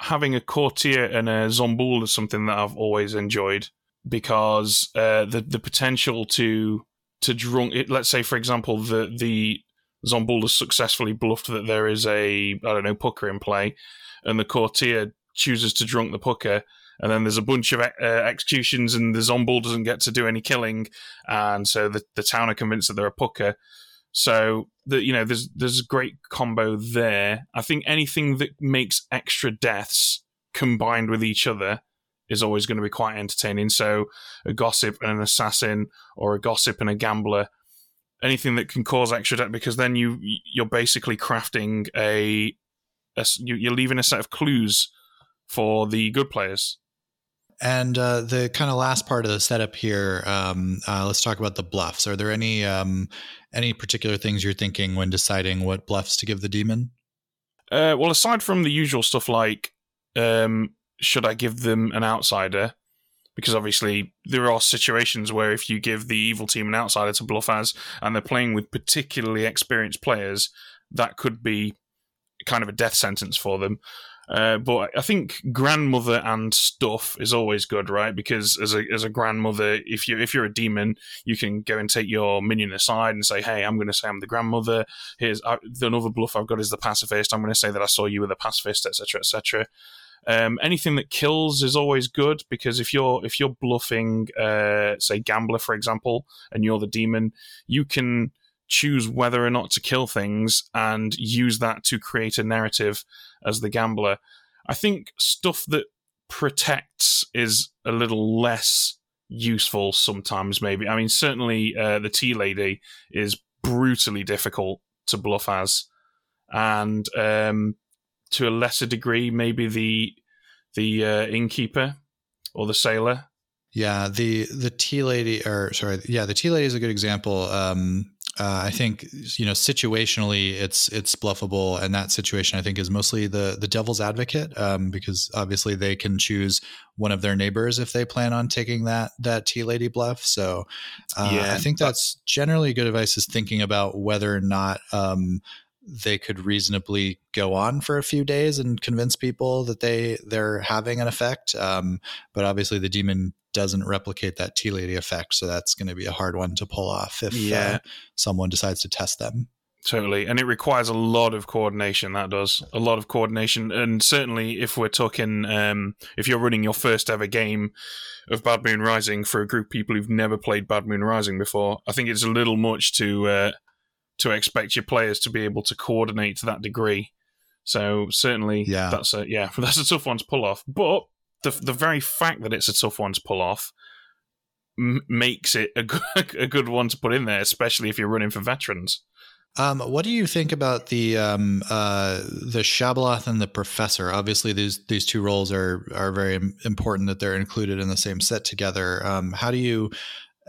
having a courtier and a zombuul is something that I've always enjoyed because uh, the the potential to to drunk. It, let's say, for example, the the Zombuul has successfully bluffed that there is a I don't know pukka in play, and the courtier chooses to drunk the pukka, and then there's a bunch of uh, executions, and the Zombuul doesn't get to do any killing, and so the the town are convinced that they're a pukka. So the you know there's there's a great combo there. I think anything that makes extra deaths combined with each other is always going to be quite entertaining. So a gossip and an assassin, or a gossip and a gambler, anything that can cause extra debt, because then you you're basically crafting a, a you're leaving a set of clues for the good players. And uh, the kind of last part of the setup here, um, uh, let's talk about the bluffs. Are there any um, any particular things you're thinking when deciding what bluffs to give the demon? Uh, well, aside from the usual stuff like, um, should I give them an outsider? Because obviously there are situations where if you give the evil team an outsider to bluff as, and they're playing with particularly experienced players, that could be kind of a death sentence for them. Uh, but I think grandmother and stuff is always good, right? Because as a as a grandmother, if you if you're a demon, you can go and take your minion aside and say, "Hey, I'm going to say I'm the grandmother. Here's uh, the another bluff I've got is the pacifist. I'm going to say that I saw you with a pacifist, etc., etc." Um, anything that kills is always good because if you're if you're bluffing, uh, say gambler for example, and you're the demon, you can choose whether or not to kill things and use that to create a narrative as the gambler. I think stuff that protects is a little less useful sometimes, maybe. I mean, certainly uh, the tea lady is brutally difficult to bluff as. And um, to a lesser degree, maybe the the uh, innkeeper or the sailor. Yeah, the the tea lady, or sorry, yeah, the tea lady is a good example. Um, uh, I think you know situationally it's it's bluffable, and that situation I think is mostly the the devil's advocate um, because obviously they can choose one of their neighbors if they plan on taking that that tea lady bluff. So uh, yeah, I think that's generally good advice is thinking about whether or not um, they could reasonably go on for a few days and convince people that they they're having an effect. Um, but obviously, the demon doesn't replicate that tea lady effect, so that's going to be a hard one to pull off if uh, yeah. uh, someone decides to test them. Totally, and it requires a lot of coordination. That does a lot of coordination, and certainly if we're talking, um, if you're running your first ever game of Bad Moon Rising for a group of people who've never played Bad Moon Rising before, I think it's a little much to uh, to expect your players to be able to coordinate to that degree. So certainly, yeah, that's a yeah, <laughs> that's a tough one to pull off. But the the very fact that it's a tough one to pull off m- makes it a good, <laughs> a good one to put in there, especially if you're running for veterans. Um, what do you think about the um, uh, the Shabaloth and the Professor? Obviously, these these two roles are are very important that they're included in the same set together. Um, how do you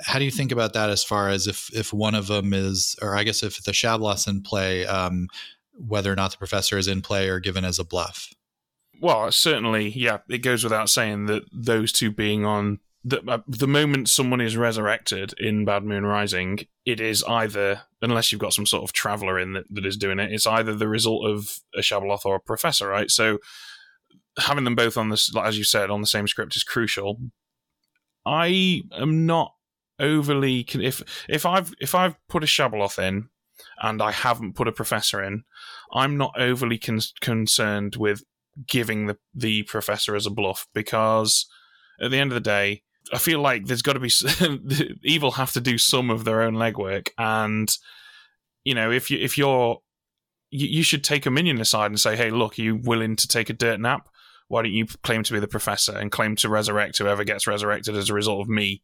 how do you think about that as far as if if one of them is, or I guess if the Shabaloth's in play, um, whether or not the professor is in play or given as a bluff? Well, certainly, yeah. It goes without saying that those two being on the, uh, the moment someone is resurrected in Bad Moon Rising, it is either, unless you've got some sort of traveler in that, that is doing it, it's either the result of a Shabaloth or a professor, right? So having them both on this, as you said, on the same script is crucial. I am not overly if if I've if I've put a Shabaloth in and I haven't put a professor in, I'm not overly con- concerned with giving the the professor as a bluff because at the end of the day, I feel like there's got to be <laughs> evil have to do some of their own legwork, and you know if you if you're you, you should take a minion aside and say, hey, look, are you willing to take a dirt nap? Why don't you claim to be the professor and claim to resurrect whoever gets resurrected as a result of me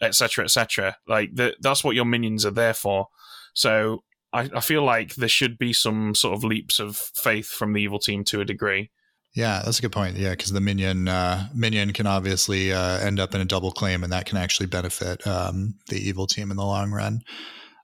etc., etc. Like the, that's what your minions are there for. So I, I feel like there should be some sort of leaps of faith from the evil team to a degree. Yeah, that's a good point. Yeah, because the minion uh, minion can obviously uh, end up in a double claim, and that can actually benefit um, the evil team in the long run.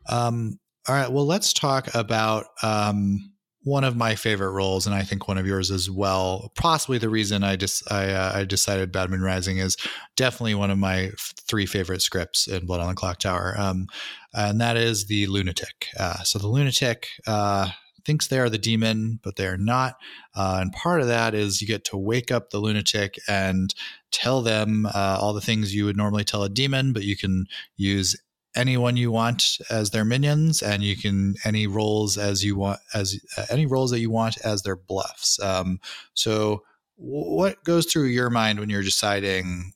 Um, all right, well, let's talk about um, one of my favorite roles, and I think one of yours as well. Possibly the reason I just I, uh, I decided Bad Moon Rising is definitely one of my three favorite scripts in Blood on the Clocktower, um, and that is the lunatic. Uh, so the lunatic uh, thinks they are the demon, but they are not, uh, and part of that is you get to wake up the lunatic and tell them uh, all the things you would normally tell a demon, but you can use anyone you want as their minions, and you can any roles as you want as uh, any roles that you want as their bluffs. Um, so, what goes through your mind when you're deciding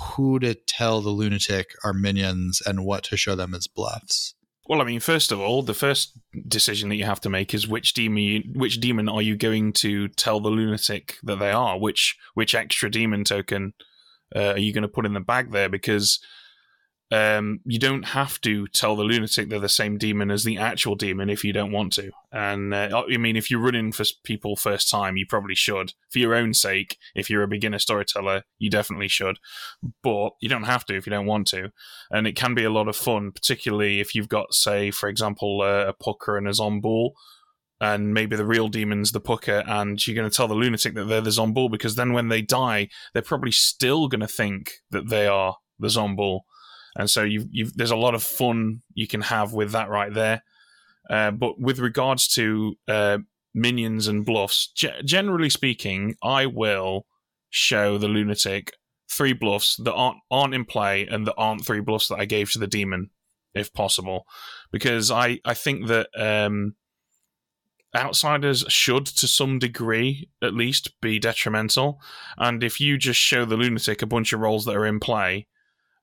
who to tell the lunatic are minions and what to show them as bluffs? Well, I mean, first of all, the first decision that you have to make is which demon, which demon are you going to tell the lunatic that they are? Which which extra demon token uh, are you going to put in the bag there? Because um, you don't have to tell the lunatic they're the same demon as the actual demon if you don't want to. And uh, I mean, if you're running for people first time, you probably should. For your own sake, if you're a beginner storyteller, you definitely should. But you don't have to if you don't want to. And it can be a lot of fun, particularly if you've got, say, for example, uh, a Pukka and a Zombuul and maybe the real demon's the Pukka, and you're going to tell the lunatic that they're the Zombuul because then when they die, they're probably still going to think that they are the Zombuul and so you you there's a lot of fun you can have with that right there. Uh, but with regards to uh, minions and bluffs, generally speaking, I will show the lunatic three bluffs that aren't aren't in play and that aren't three bluffs that I gave to the demon, if possible, because I I think that. Um, outsiders should to some degree at least be detrimental and if you just show the lunatic a bunch of rolls that are in play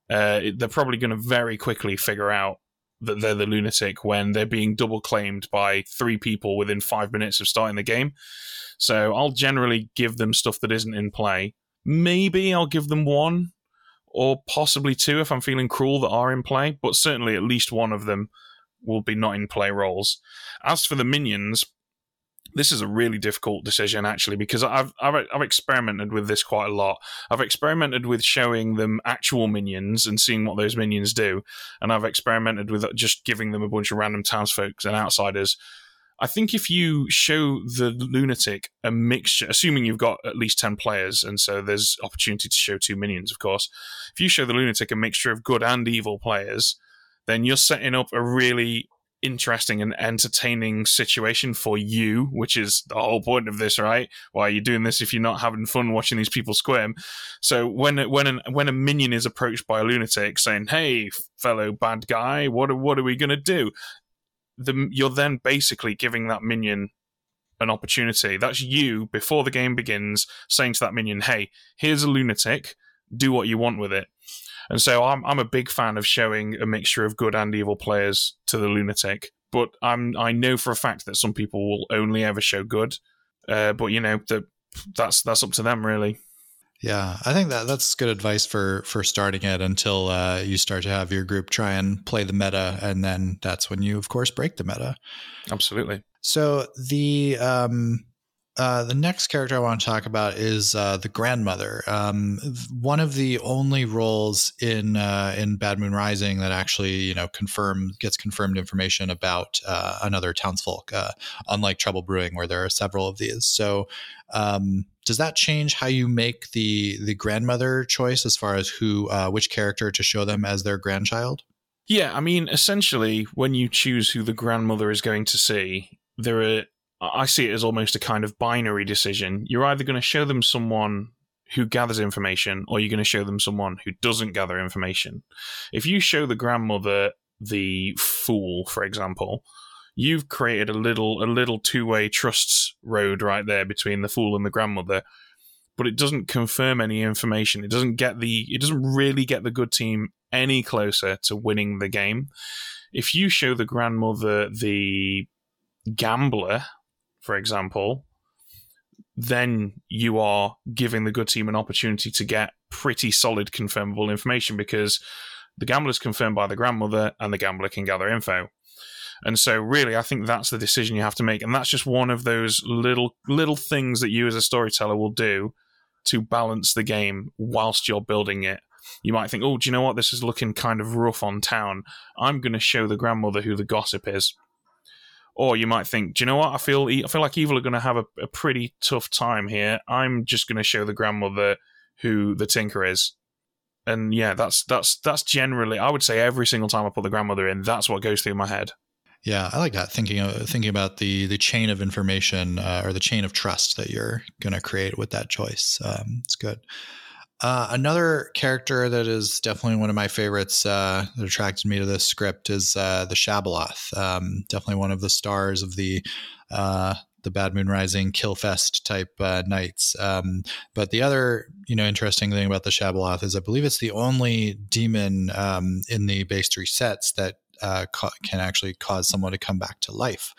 uh, they're probably going to very quickly figure out that they're the lunatic when they're being double claimed by three people within five minutes of starting the game. So I'll generally give them stuff that isn't in play. Maybe I'll give them one or possibly two if I'm feeling cruel that are in play, but certainly at least one of them will be not in play roles. As for the minions, this is a really difficult decision actually because I've, I've I've experimented with this quite a lot. I've experimented with showing them actual minions and seeing what those minions do, and I've experimented with just giving them a bunch of random townsfolk and outsiders. I think if you show the lunatic a mixture, assuming you've got at least ten players, and so there's opportunity to show two minions, of course. If you show the lunatic a mixture of good and evil players, then you're setting up a really interesting and entertaining situation for you, which is the whole point of this, right? Why are you doing this if you're not having fun watching these people squirm? So when when an, when a minion is approached by a lunatic saying, "Hey, fellow bad guy, what are, what are we to do?" The, you're then basically giving that minion an opportunity. That's you before the game begins saying to that minion, "Hey, here's a lunatic. Do what you want with it." And so I'm I'm a big fan of showing a mixture of good and evil players to the lunatic. But I'm I know for a fact that some people will only ever show good. Uh, but you know that that's that's up to them really. Yeah, I think that that's good advice for for starting it until uh, you start to have your group try and play the meta, and then that's when you, of course, break the meta. Absolutely. So the um, uh, the next character I want to talk about is uh, the grandmother. Um, one of the only roles in uh, in Bad Moon Rising that actually you know confirm gets confirmed information about uh, another townsfolk, uh, unlike Trouble Brewing, where there are several of these. So, um, does that change how you make the the grandmother choice as far as who which character to show them as their grandchild? Yeah, I mean, essentially, when you choose who the grandmother is going to see, there are I see it as almost a kind of binary decision. You're either going to show them someone who gathers information or you're going to show them someone who doesn't gather information. If you show the grandmother the fool, for example, you've created a little a little two-way trust road right there between the fool and the grandmother but it doesn't confirm any information it doesn't get the it doesn't really get the good team any closer to winning the game if you show the grandmother the gambler for example, then you are giving the good team an opportunity to get pretty solid confirmable information because the gambler is confirmed by the grandmother and the gambler can gather info. And so really I think that's the decision you have to make and that's just one of those little little things that you as a storyteller will do to balance the game whilst you're building it. You might think, "Oh, do you know what? This is looking kind of rough on town. I'm going to show the grandmother who the gossip is." Or you might think, do you know what? I feel I feel like Evil are going to have a, a pretty tough time here. I'm just going to show the grandmother who the Tinker is, and yeah, that's that's that's generally I would say every single time I put the grandmother in, that's what goes through my head. Yeah, I like that thinking of, thinking about the the chain of information uh, or the chain of trust that you're going to create with that choice. Um, it's good. Uh, another character that is definitely one of my favorites uh, that attracted me to this script is uh, the Shabaloth. Um, definitely one of the stars of the uh, the Bad Moon Rising Killfest type uh, nights. Um, but the other, you know, interesting thing about the Shabaloth is I believe it's the only demon um, in the base three sets that uh, ca- can actually cause someone to come back to life,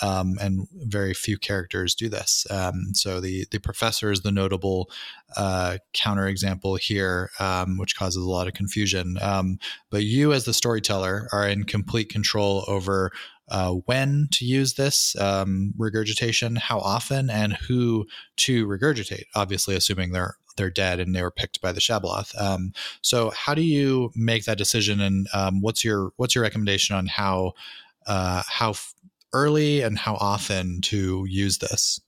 um, and very few characters do this. Um, so the the professor is the notable uh, counterexample here, um, which causes a lot of confusion. Um, but you, as the storyteller, are in complete control over uh, when to use this um, regurgitation, how often, and who to regurgitate. Obviously, assuming they're they're dead and they were picked by the Shabaloth. Um, so, how do you make that decision, and um, what's your what's your recommendation on how uh, how early and how often to use this?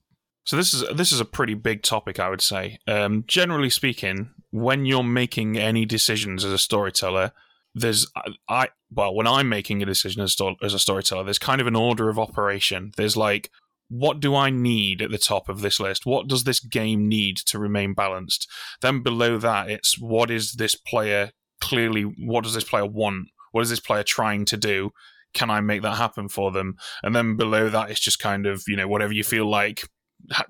So this is this is a pretty big topic, I would say. Um, generally speaking, when you're making any decisions as a storyteller, there's I well when I'm making a decision as a storyteller, there's kind of an order of operation. There's like what do I need at the top of this list? What does this game need to remain balanced? Then below that, it's what is this player clearly, what does this player want? What is this player trying to do? Can I make that happen for them? And then below that, it's just kind of, you know, whatever you feel like,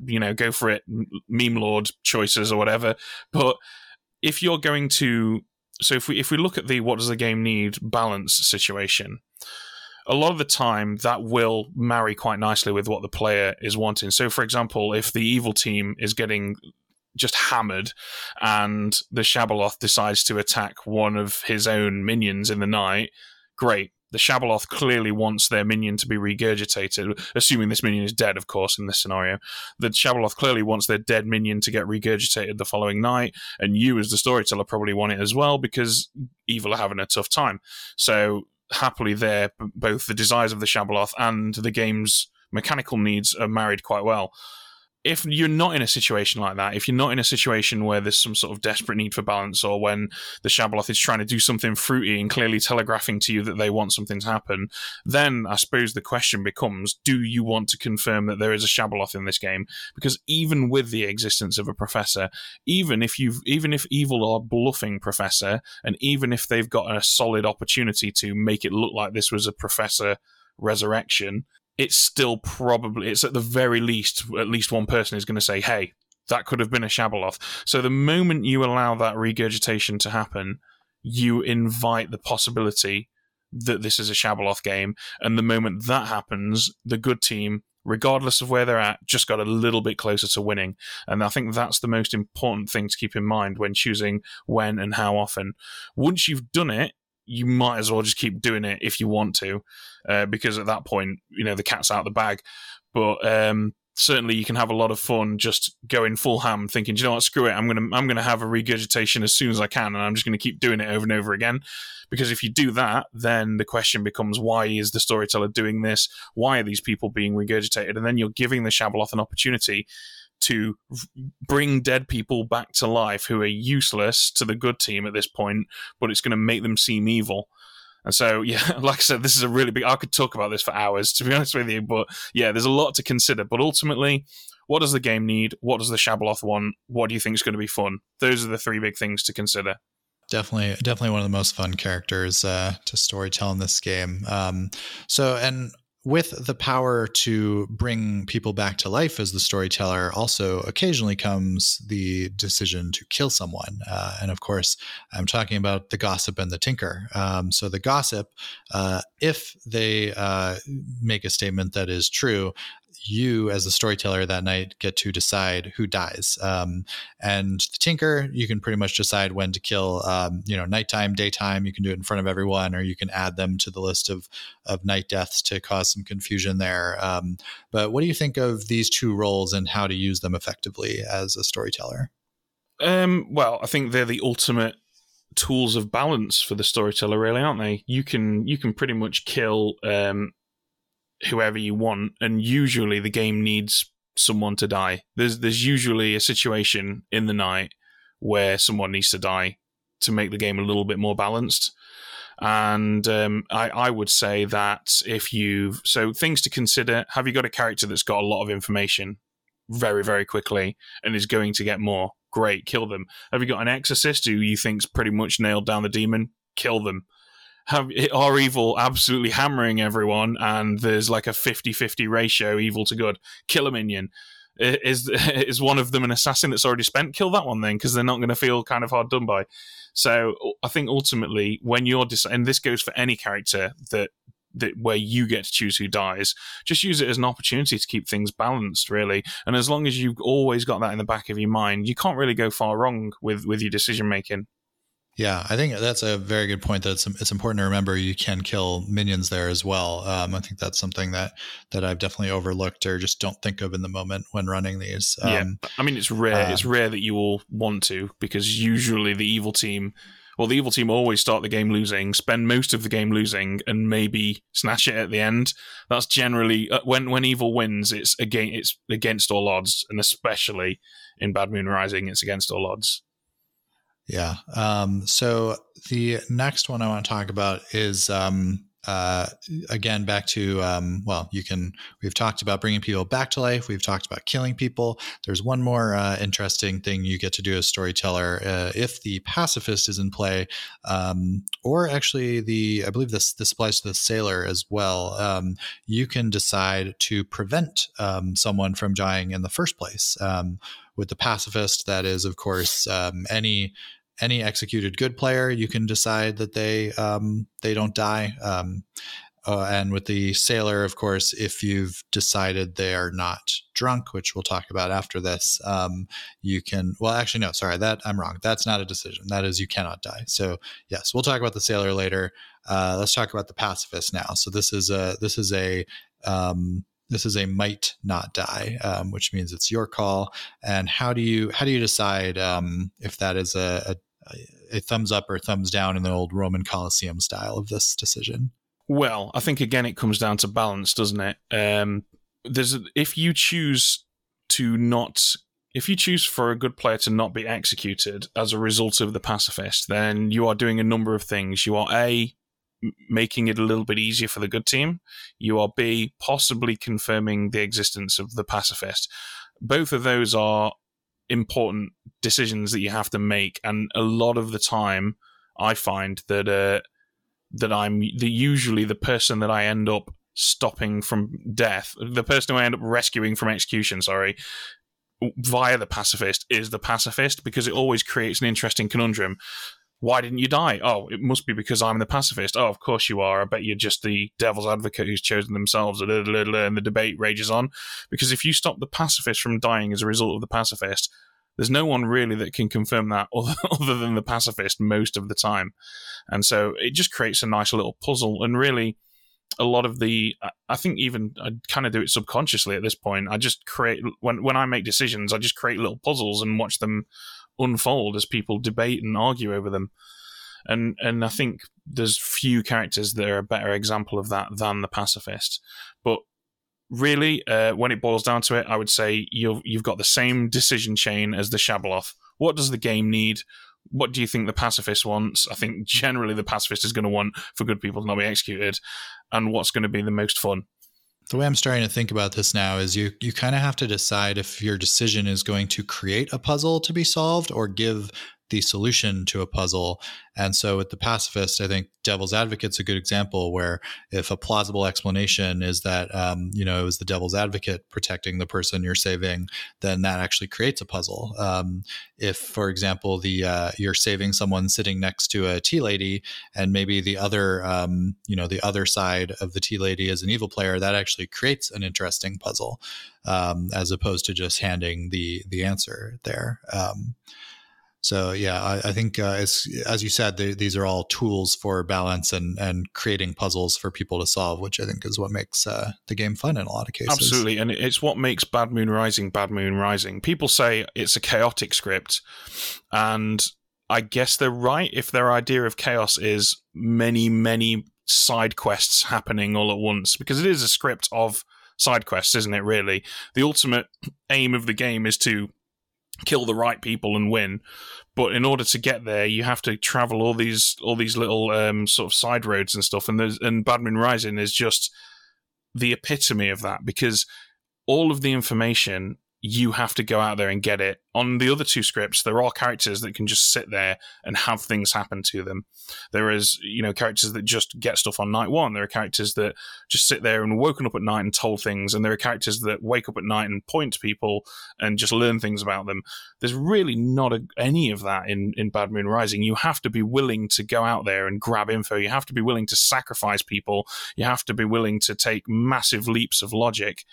you know, go for it, meme lord choices or whatever. But if you're going to so if we if we look at the what does the game need balance situation, a lot of the time that will marry quite nicely with what the player is wanting. So, for example, if the evil team is getting just hammered and the Shabaloth decides to attack one of his own minions in the night, great. The Shabaloth clearly wants their minion to be regurgitated, assuming this minion is dead, of course, in this scenario. The Shabaloth clearly wants their dead minion to get regurgitated the following night, and you, as the storyteller, probably want it as well because evil are having a tough time. So happily there, both the desires of the Shabaloth and the game's mechanical needs are married quite well. If you're not in a situation like that, if you're not in a situation where there's some sort of desperate need for balance, or when the Shabaloth is trying to do something fruity and clearly telegraphing to you that they want something to happen, then I suppose the question becomes: Do you want to confirm that there is a Shabaloth in this game? Because even with the existence of a professor, even if you've, even if evil are bluffing professor, and even if they've got a solid opportunity to make it look like this was a professor resurrection, it's still probably it's at the very least at least one person is going to say hey that could have been a Shabaloth. So the moment you allow that regurgitation to happen, you invite the possibility that this is a Shabaloth game. And the moment that happens, the good team, regardless of where they're at, just got a little bit closer to winning. And I think that's the most important thing to keep in mind when choosing when and how often. Once you've done it, you might as well just keep doing it if you want to, uh, because at that point, you know, the cat's out of the bag. But um, certainly, you can have a lot of fun just going full ham, thinking, you know what, screw it, I'm gonna I'm gonna have a regurgitation as soon as I can, and I'm just gonna keep doing it over and over again. Because if you do that, then the question becomes, why is the storyteller doing this? Why are these people being regurgitated? And then you're giving the Shabaloth an opportunity to bring dead people back to life who are useless to the good team at this point, but it's going to make them seem evil. And so, <laughs> yeah, like I said, this is a really big. I could talk about this for hours, <laughs> to be honest with you. But yeah, there's a lot to consider. But ultimately, what does the game need? What does the Shabaloth want? What do you think is going to be fun? Those are the three big things to consider. Definitely, definitely one of the most fun characters uh, to storytell in this game. Um, so, and with the power to bring people back to life as the storyteller, also occasionally comes the decision to kill someone. Uh, and of course, I'm talking about the gossip and the tinker. Um, so, the gossip, uh, if they uh, make a statement that is true, you as the storyteller that night get to decide who dies. Um, and the tinker, you can pretty much decide when to kill. Um, you know, nighttime, daytime. You can do it in front of everyone, or you can add them to the list of of night deaths to cause some confusion there. Um, but what do you think of these two roles and how to use them effectively as a storyteller? Um, well, I think they're the ultimate tools of balance for the storyteller, really, aren't they? You can you can pretty much kill um, whoever you want, and usually the game needs someone to die. There's there's usually a situation in the night where someone needs to die to make the game a little bit more balanced. And um, I, I would say that if you've so things to consider, have you got a character that's got a lot of information very very quickly and is going to get more? Great, kill them. Have you got an exorcist who you think's pretty much nailed down the demon? Kill them have are evil absolutely hammering everyone and there's like a 50-50 ratio evil to good kill a minion is <laughs> is one of them an assassin that's already spent? Kill that one then, because they're not going to feel kind of hard done by. So I think ultimately, when you're dis- and this goes for any character that that where you get to choose who dies, just use it as an opportunity to keep things balanced, really. And as long as you've always got that in the back of your mind, you can't really go far wrong with with your decision making. Yeah, I think that's a very good point. That it's, it's important to remember you can kill minions there as well. Um, I think that's something that that I've definitely overlooked or just don't think of in the moment when running these. Um, yeah, I mean it's rare. it's um, rare that you will want to because usually the evil team, well, the evil team always start the game losing, spend most of the game losing, and maybe snatch it at the end. That's generally uh, when when evil wins. It's again it's against all odds, and especially in Bad Moon Rising, it's against all odds. Yeah. Um, so the next one I want to talk about is um, uh, again back to um, well, you can. We've talked about bringing people back to life. We've talked about killing people. There's one more uh, interesting thing you get to do as storyteller uh, if the pacifist is in play, um, or actually the I believe this this applies to the sailor as well. Um, you can decide to prevent um, someone from dying in the first place. With the pacifist, that is, of course, um, any any executed good player, you can decide that they um, they don't die. Um, uh, and with the sailor, of course, if you've decided they are not drunk, which we'll talk about after this, um, you can. Well, actually, no, sorry, that I'm wrong. That's not a decision. That is, you cannot die. So yes, we'll talk about the sailor later. Uh, let's talk about the pacifist now. So this is a this is a um, this is a might not die, um, which means it's your call. And how do you how do you decide um, if that is a, a, a thumbs up or thumbs down in the old Roman Colosseum style of this decision? Well, I think again it comes down to balance, doesn't it? Um, there's if you choose to not if you choose for a good player to not be executed as a result of the pacifist, then you are doing a number of things. You are a making it a little bit easier for the good team. You are B, possibly confirming the existence of the pacifist. Both of those are important decisions that you have to make, and a lot of the time, I find that uh, that I'm the usually the person that I end up stopping from death, the person who I end up rescuing from execution. Sorry, via the pacifist is the pacifist because it always creates an interesting conundrum why didn't you die? Oh, it must be because I'm the pacifist. Oh, of course you are. I bet you're just the devil's advocate who's chosen themselves. And the debate rages on. Because if you stop the pacifist from dying as a result of the pacifist, there's no one really that can confirm that <laughs> other than the pacifist most of the time. And so it just creates a nice little puzzle. And really, a lot of the, I think even I kind of do it subconsciously at this point. I just create, when, when I make decisions, I just create little puzzles and watch them unfold as people debate and argue over them. And and I think there's few characters that are a better example of that than the pacifist. But really, uh, when it boils down to it, I would say you've you've got the same decision chain as the Shabaloth. What does the game need? What do you think the pacifist wants? I think generally the pacifist is going to want for good people to not be executed, and what's going to be the most fun the way I'm starting to think about this now is you you kind of have to decide if your decision is going to create a puzzle to be solved or give the solution to a puzzle. And so with the pacifist, I think devil's advocate's a good example where if a plausible explanation is that, um, you know, it was the devil's advocate protecting the person you're saving, then that actually creates a puzzle. Um, if, for example, the uh, you're saving someone sitting next to a tea lady and maybe the other, um, you know, the other side of the tea lady is an evil player, that actually creates an interesting puzzle um, as opposed to just handing the the answer there. So yeah, I, I think uh, as as you said, they, these are all tools for balance and and creating puzzles for people to solve, which I think is what makes uh, the game fun in a lot of cases. Absolutely, and it's what makes Bad Moon Rising Bad Moon Rising. People say it's a chaotic script, and I guess they're right if their idea of chaos is many many side quests happening all at once, because it is a script of side quests, isn't it? Really, the ultimate aim of the game is to kill the right people and win. But in order to get there, you have to travel all these all these little um, sort of side roads and stuff. And there's, and Bad Moon Rising is just the epitome of that because all of the information you have to go out there and get it. On the other two scripts, there are characters that can just sit there and have things happen to them. There is, you know, characters that just get stuff on night one. There are characters that just sit there and woken up at night and told things. And there are characters that wake up at night and point people and just learn things about them. There's really not a, any of that in, in Bad Moon Rising. You have to be willing to go out there and grab info. You have to be willing to sacrifice people. You have to be willing to take massive leaps of logic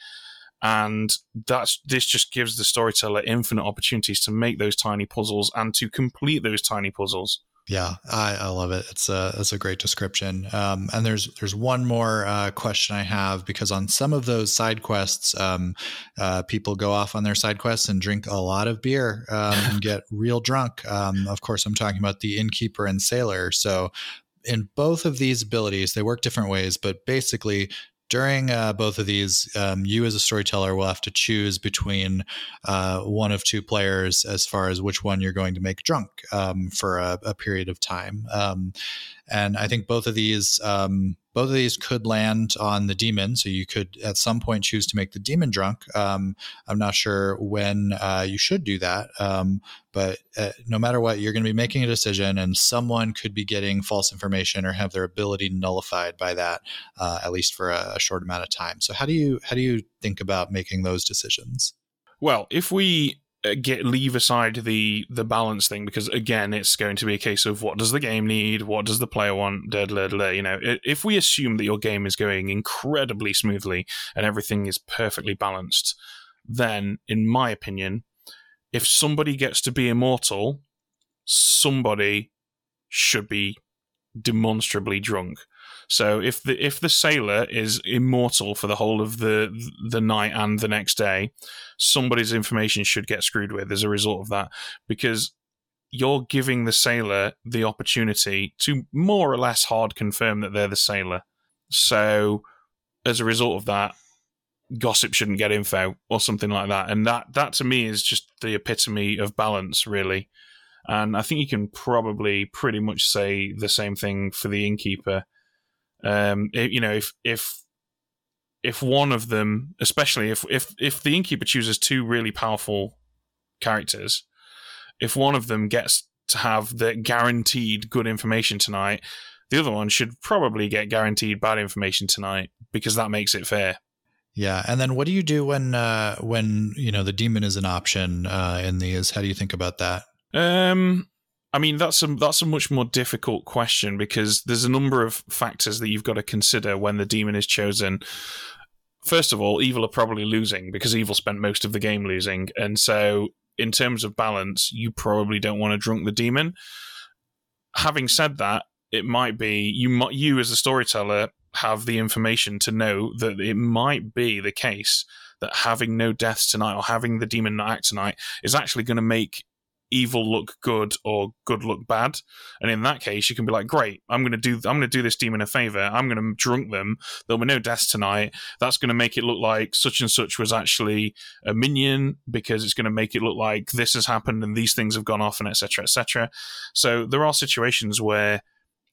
and that's this just gives the storyteller infinite opportunities to make those tiny puzzles and to complete those tiny puzzles yeah, I, I love it. It's a it's a great description. Um, and there's there's one more uh, question I have because on some of those side quests, um, uh, people go off on their side quests and drink a lot of beer um, and <laughs> get real drunk. Um, of course, I'm talking about the innkeeper and sailor. So in both of these abilities, they work different ways, but basically during uh, both of these, um, you as a storyteller will have to choose between uh, one of two players as far as which one you're going to make drunk um, for a, a, period of time. Um, and I think both of these um, both of these could land on the demon. So you could at some point choose to make the demon drunk. Um, I'm not sure when uh, you should do that, um, but uh, no matter what, you're going to be making a decision, and someone could be getting false information or have their ability nullified by that, uh, at least for a, a short amount of time. So how do you how do you think about making those decisions? Well, if we Uh, get leave aside the the balance thing because again it's going to be a case of what does the game need? What does the player want? Da, da, da, you know if we assume that your game is going incredibly smoothly and everything is perfectly balanced then in my opinion if somebody gets to be immortal somebody should be demonstrably drunk so if the if the sailor is immortal for the whole of the the night and the next day, somebody's information should get screwed with as a result of that because you're giving the sailor the opportunity to more or less hard confirm that they're the sailor. So as a result of that, gossip shouldn't get info or something like that. And that that to me is just the epitome of balance, really. And I think you can probably pretty much say the same thing for the innkeeper. Um, it, you know, if if if one of them, especially if if if the innkeeper chooses two really powerful characters, if one of them gets to have the guaranteed good information tonight, the other one should probably get guaranteed bad information tonight because that makes it fair. Yeah, and then what do you do when uh, when you know the demon is an option uh, in these? How do you think about that? Um, I mean, that's a that's a much more difficult question because there's a number of factors that you've got to consider when the demon is chosen. First of all, evil are probably losing because evil spent most of the game losing, and so in terms of balance, you probably don't want to drunk the demon. Having said that, it might be you might you as a storyteller have the information to know that it might be the case that having no deaths tonight or having the demon not act tonight is actually going to make evil look good or good look bad. And in that case, you can be like, great, I'm to do, I'm to do this demon a favor. I'm to drunk them. There'll be no deaths tonight. That's to make it look like such and such was actually a minion because it's to make it look like this has happened and these things have gone off and etc. etc. So there are situations where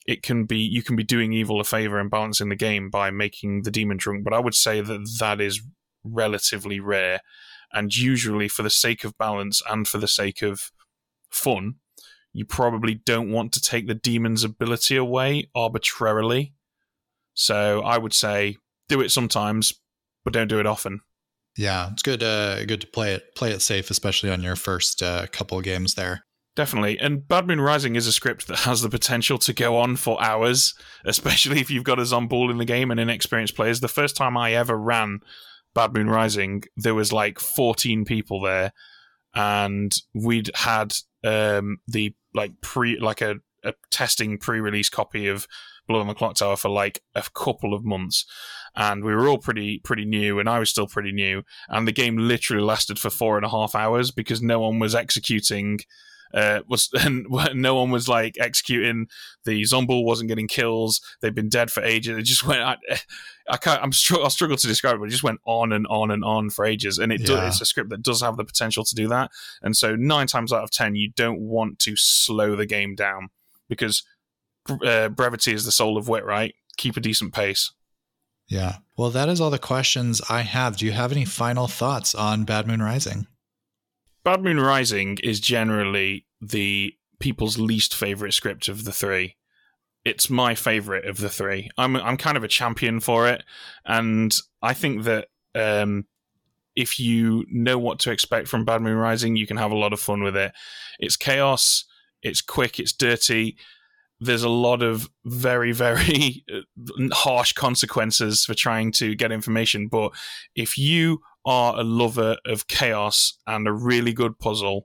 it can be you can be doing evil a favor and balancing the game by making the demon drunk. But I would say that that is relatively rare. And usually, for the sake of balance and for the sake of fun, you probably don't want to take the demon's ability away arbitrarily. So I would say do it sometimes, but don't do it often. Yeah, it's good. Uh, good to play it play it safe, especially on your first uh, couple of games there. Definitely, and Bad Moon Rising is a script that has the potential to go on for hours, <laughs> especially if you've got a Zombuul in the game and inexperienced players. The first time I ever ran Bad Moon Rising, there was like 14 people there, and we'd had um, the like pre like a, a testing pre-release copy of Blood on the Clocktower for like a couple of months, and we were all pretty pretty new, and I was still pretty new, and the game literally lasted for four and a half hours because no one was executing uh, was <laughs> and no one was like executing the Zombuul wasn't getting kills. They've been dead for ages. It just <laughs> went. I, I can't. I'm str- I'll struggle to describe it, but it just went on and on and on for ages. And it yeah. does, it's a script that does have the potential to do that. And so nine times out of ten, you don't want to slow the game down because uh, brevity is the soul of wit. Right? Keep a decent pace. Yeah. Well, that is all the questions I have. Do you have any final thoughts on Bad Moon Rising? Bad Moon Rising is generally the people's least favorite script of the three. It's my favorite of the three. I'm I'm kind of a champion for it, and I think that um, if you know what to expect from Bad Moon Rising, you can have a lot of fun with it. It's chaos, it's quick, it's dirty. There's a lot of very, very <laughs> harsh consequences for trying to get information. But if you are a lover of chaos and a really good puzzle,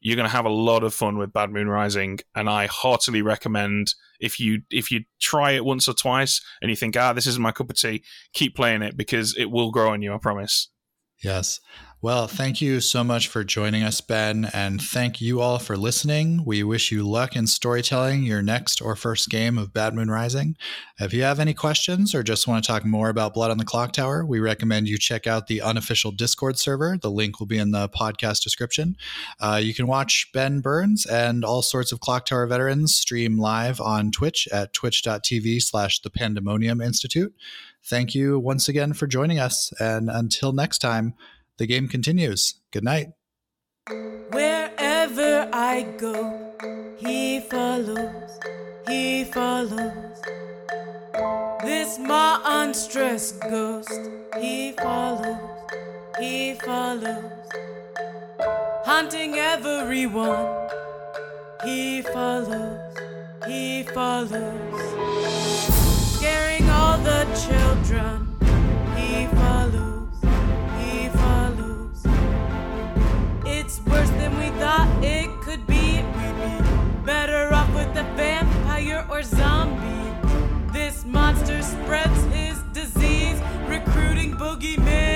you're going to have a lot of fun with Bad Moon Rising, and I heartily recommend if you if you try it once or twice and you think ah this isn't my cup of tea, keep playing it because it will grow on you. I promise. Yes. Well, thank you so much for joining us, Ben, and thank you all for listening. We wish you luck in storytelling your next or first game of Bad Moon Rising. If you have any questions or just want to talk more about Blood on the Clocktower, we recommend you check out the unofficial Discord server. The link will be in the podcast description. Uh, you can watch Ben Burns and all sorts of Clocktower veterans stream live on Twitch at twitch.tv slash the Pandemonium Institute. Thank you once again for joining us, and until next time, the game continues. Good night. Wherever I go, he follows, he follows. This monstrous ghost, he follows, he follows. Hunting everyone, he follows, he follows. Scaring all the children, he follows, he follows. It's worse than we thought it could be. We'd be better off with a vampire or zombie. This monster spreads his disease, recruiting boogeymen.